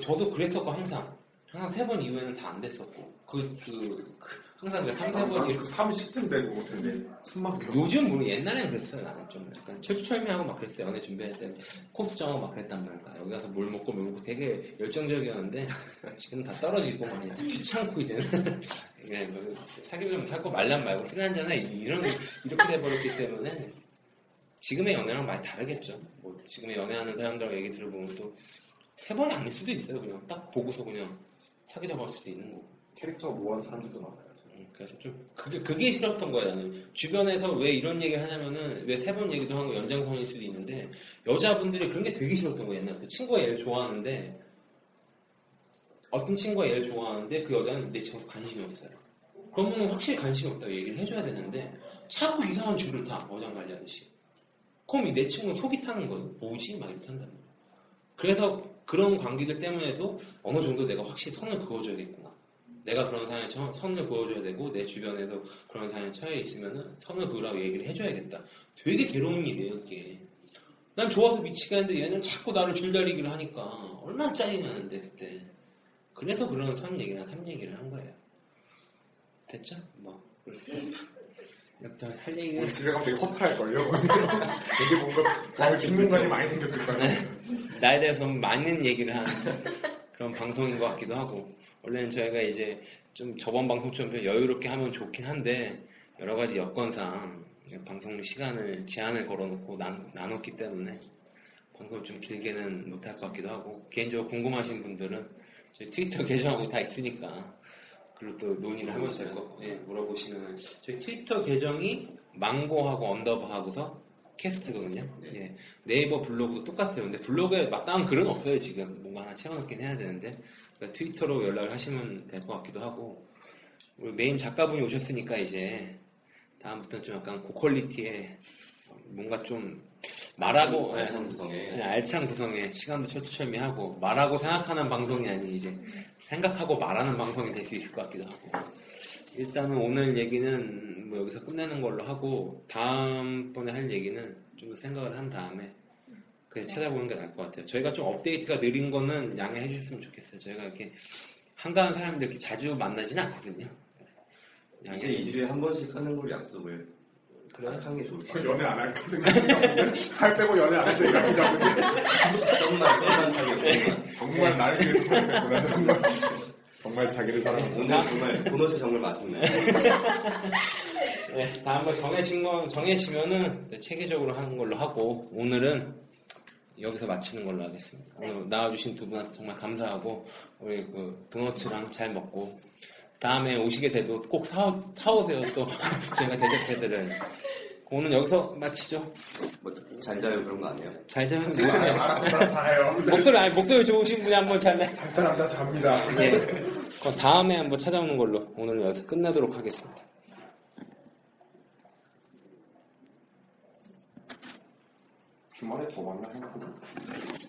저도 그랬었고 항상. 항상 세 번 이후에는 다 안 됐었고. 그, 그, 그 항상 그 3, 4번이 그 30등 되고 텐데. 숨 막혀. 요즘 모르 옛날에는 그랬어요. 나는 좀 약간 철두철미하고 막 그랬어요. 연애 준비할 때. 코스 정하고 막 그랬단 말이야. 여기 가서 뭘 먹고 뭘 먹고 되게 열정적이었는데 지금 다 떨어지고 막 이제 귀찮고 이제는 예, 뭐 사귀려면 살고 말란 말고 술 한잔해 이런 이렇게 돼버렸기 때문에 지금의 연애랑 많이 다르겠죠. 뭐 지금의 연애하는 사람들 얘기 들어보면 또 세 번이 아닐 수도 있어요 그냥 딱 보고서 그냥 사귀자고 할 수도 있는 거고 캐릭터 모호한 사람들도 많아요. 음, 그래서 좀 그게 그게 싫었던 거예요. 나는 주변에서 왜 이런 얘기를 하냐면은 왜 세 번 얘기도 하고 연장선일 수도 있는데 여자분들이 그런 게 되게 싫었던 거예요. 옛날부터 친구가 얘를 좋아하는데 어떤 친구가 얘를 좋아하는데 그 여자는 내 친구한테 관심이 없어요. 그러면 확실히 관심이 없다고 얘기를 해줘야 되는데 자꾸 이상한 줄을 타 어장관리하듯이. 그럼 내 친구는 속이 타는 거예요. 뭐지? 막 이렇게 한단 말이에요. 그래서 그런 관계들 때문에도 어느 정도 내가 확실히 선을 그어줘야겠구나. 내가 그런 사람에 처- 선을 그어줘야 되고 내 주변에서 그런 사람에 처해 있으면은 선을 그으라고 얘기를 해줘야겠다. 되게 괴로운 일이에요 그게. 난 좋아서 미치겠는데 얘는 자꾸 나를 줄다리기를 하니까 얼마나 짜증나는데 그때. 그래서 그런 선 얘기나 삼 얘기를 한 거예요. 됐죠? 뭐. 여튼 할 얘기는 우리 집에 가면 되게 허탈할걸요. 여기 뭔가 마음에 빈 공간이 많이 생겼을 거예요. 나에 대해서 많은 얘기를 하는 그런 방송인 것 같기도 하고 원래는 저희가 이제 좀 저번 방송처럼 좀 여유롭게 하면 좋긴 한데 여러 가지 여건상 방송 시간을 제한을 걸어놓고 나, 나눴기 때문에 방송을 좀 길게는 못할 것 같기도 하고 개인적으로 궁금하신 분들은 저희 트위터 계정하고 다 있으니까 그리고 또 논의를 하면 될 거, 예, 물어보시면 저희 트위터 계정이 망고하고 언더바하고서 캐스트거든요. 예. 네이버 블로그도 똑같아요. 근데 블로그에 마땅한 글은 없어요, 지금. 뭔가 하나 채워넣긴 해야 되는데. 그러니까 트위터로 연락을 하시면 될 것 같기도 하고. 우리 메인 작가분이 오셨으니까 이제 다음부터는 좀 약간 고퀄리티에 뭔가 좀 말하고 예, 알찬 구성에. 예, 알찬 구성에 시간도 철두철미하고 말하고 생각하는 방송이 아닌 이제 생각하고 말하는 방송이 될 수 있을 것 같기도 하고. 일단은 오늘 얘기는 뭐 여기서 끝내는 걸로 하고 다음번에 할 얘기는 좀 더 생각을 한 다음에 그냥 찾아보는 게 나을 것 같아요. 저희가 좀 업데이트가 느린 거는 양해해 주셨으면 좋겠어요. 저희가 이렇게 한가한 사람들 이렇게 자주 만나지는 않거든요. 이제 2주에 한 번씩 하는 걸 약속을 그래? 하는 게 좋을 것 같아요. 연애 안 할까 생각했는데 살 빼고 연애 안 할 생각인가 보지. 빼만하게 정말 나를 위해서 살 뺐구나 정말. 정말 자기를 사랑하고. 오늘 정말 도넛이 정말 맛있네. 네, 다음번 정해진 건 정해지면은 네, 체계적으로 하는 걸로 하고 오늘은 여기서 마치는 걸로 하겠습니다. 오늘 나와주신 두 분한테 정말 감사하고 우리 그 도너츠랑 잘 먹고 다음에 오시게 돼도 꼭 사, 사오세요. 또 제가 대접해드려요. 오늘 여기서 마치죠. 뭐 잘 자요 그런 거 아니에요? 잘 자면 아, 모르네요. 알았어 자요. 목소리 아니, 목소리 좋으신 분이 한번 잘래. 할 사람 다 잡니다. 예. 그럼 다음에 한번 찾아오는 걸로 오늘 여기서 끝내도록 하겠습니다. 주말에 더 만나 생각보다. 네.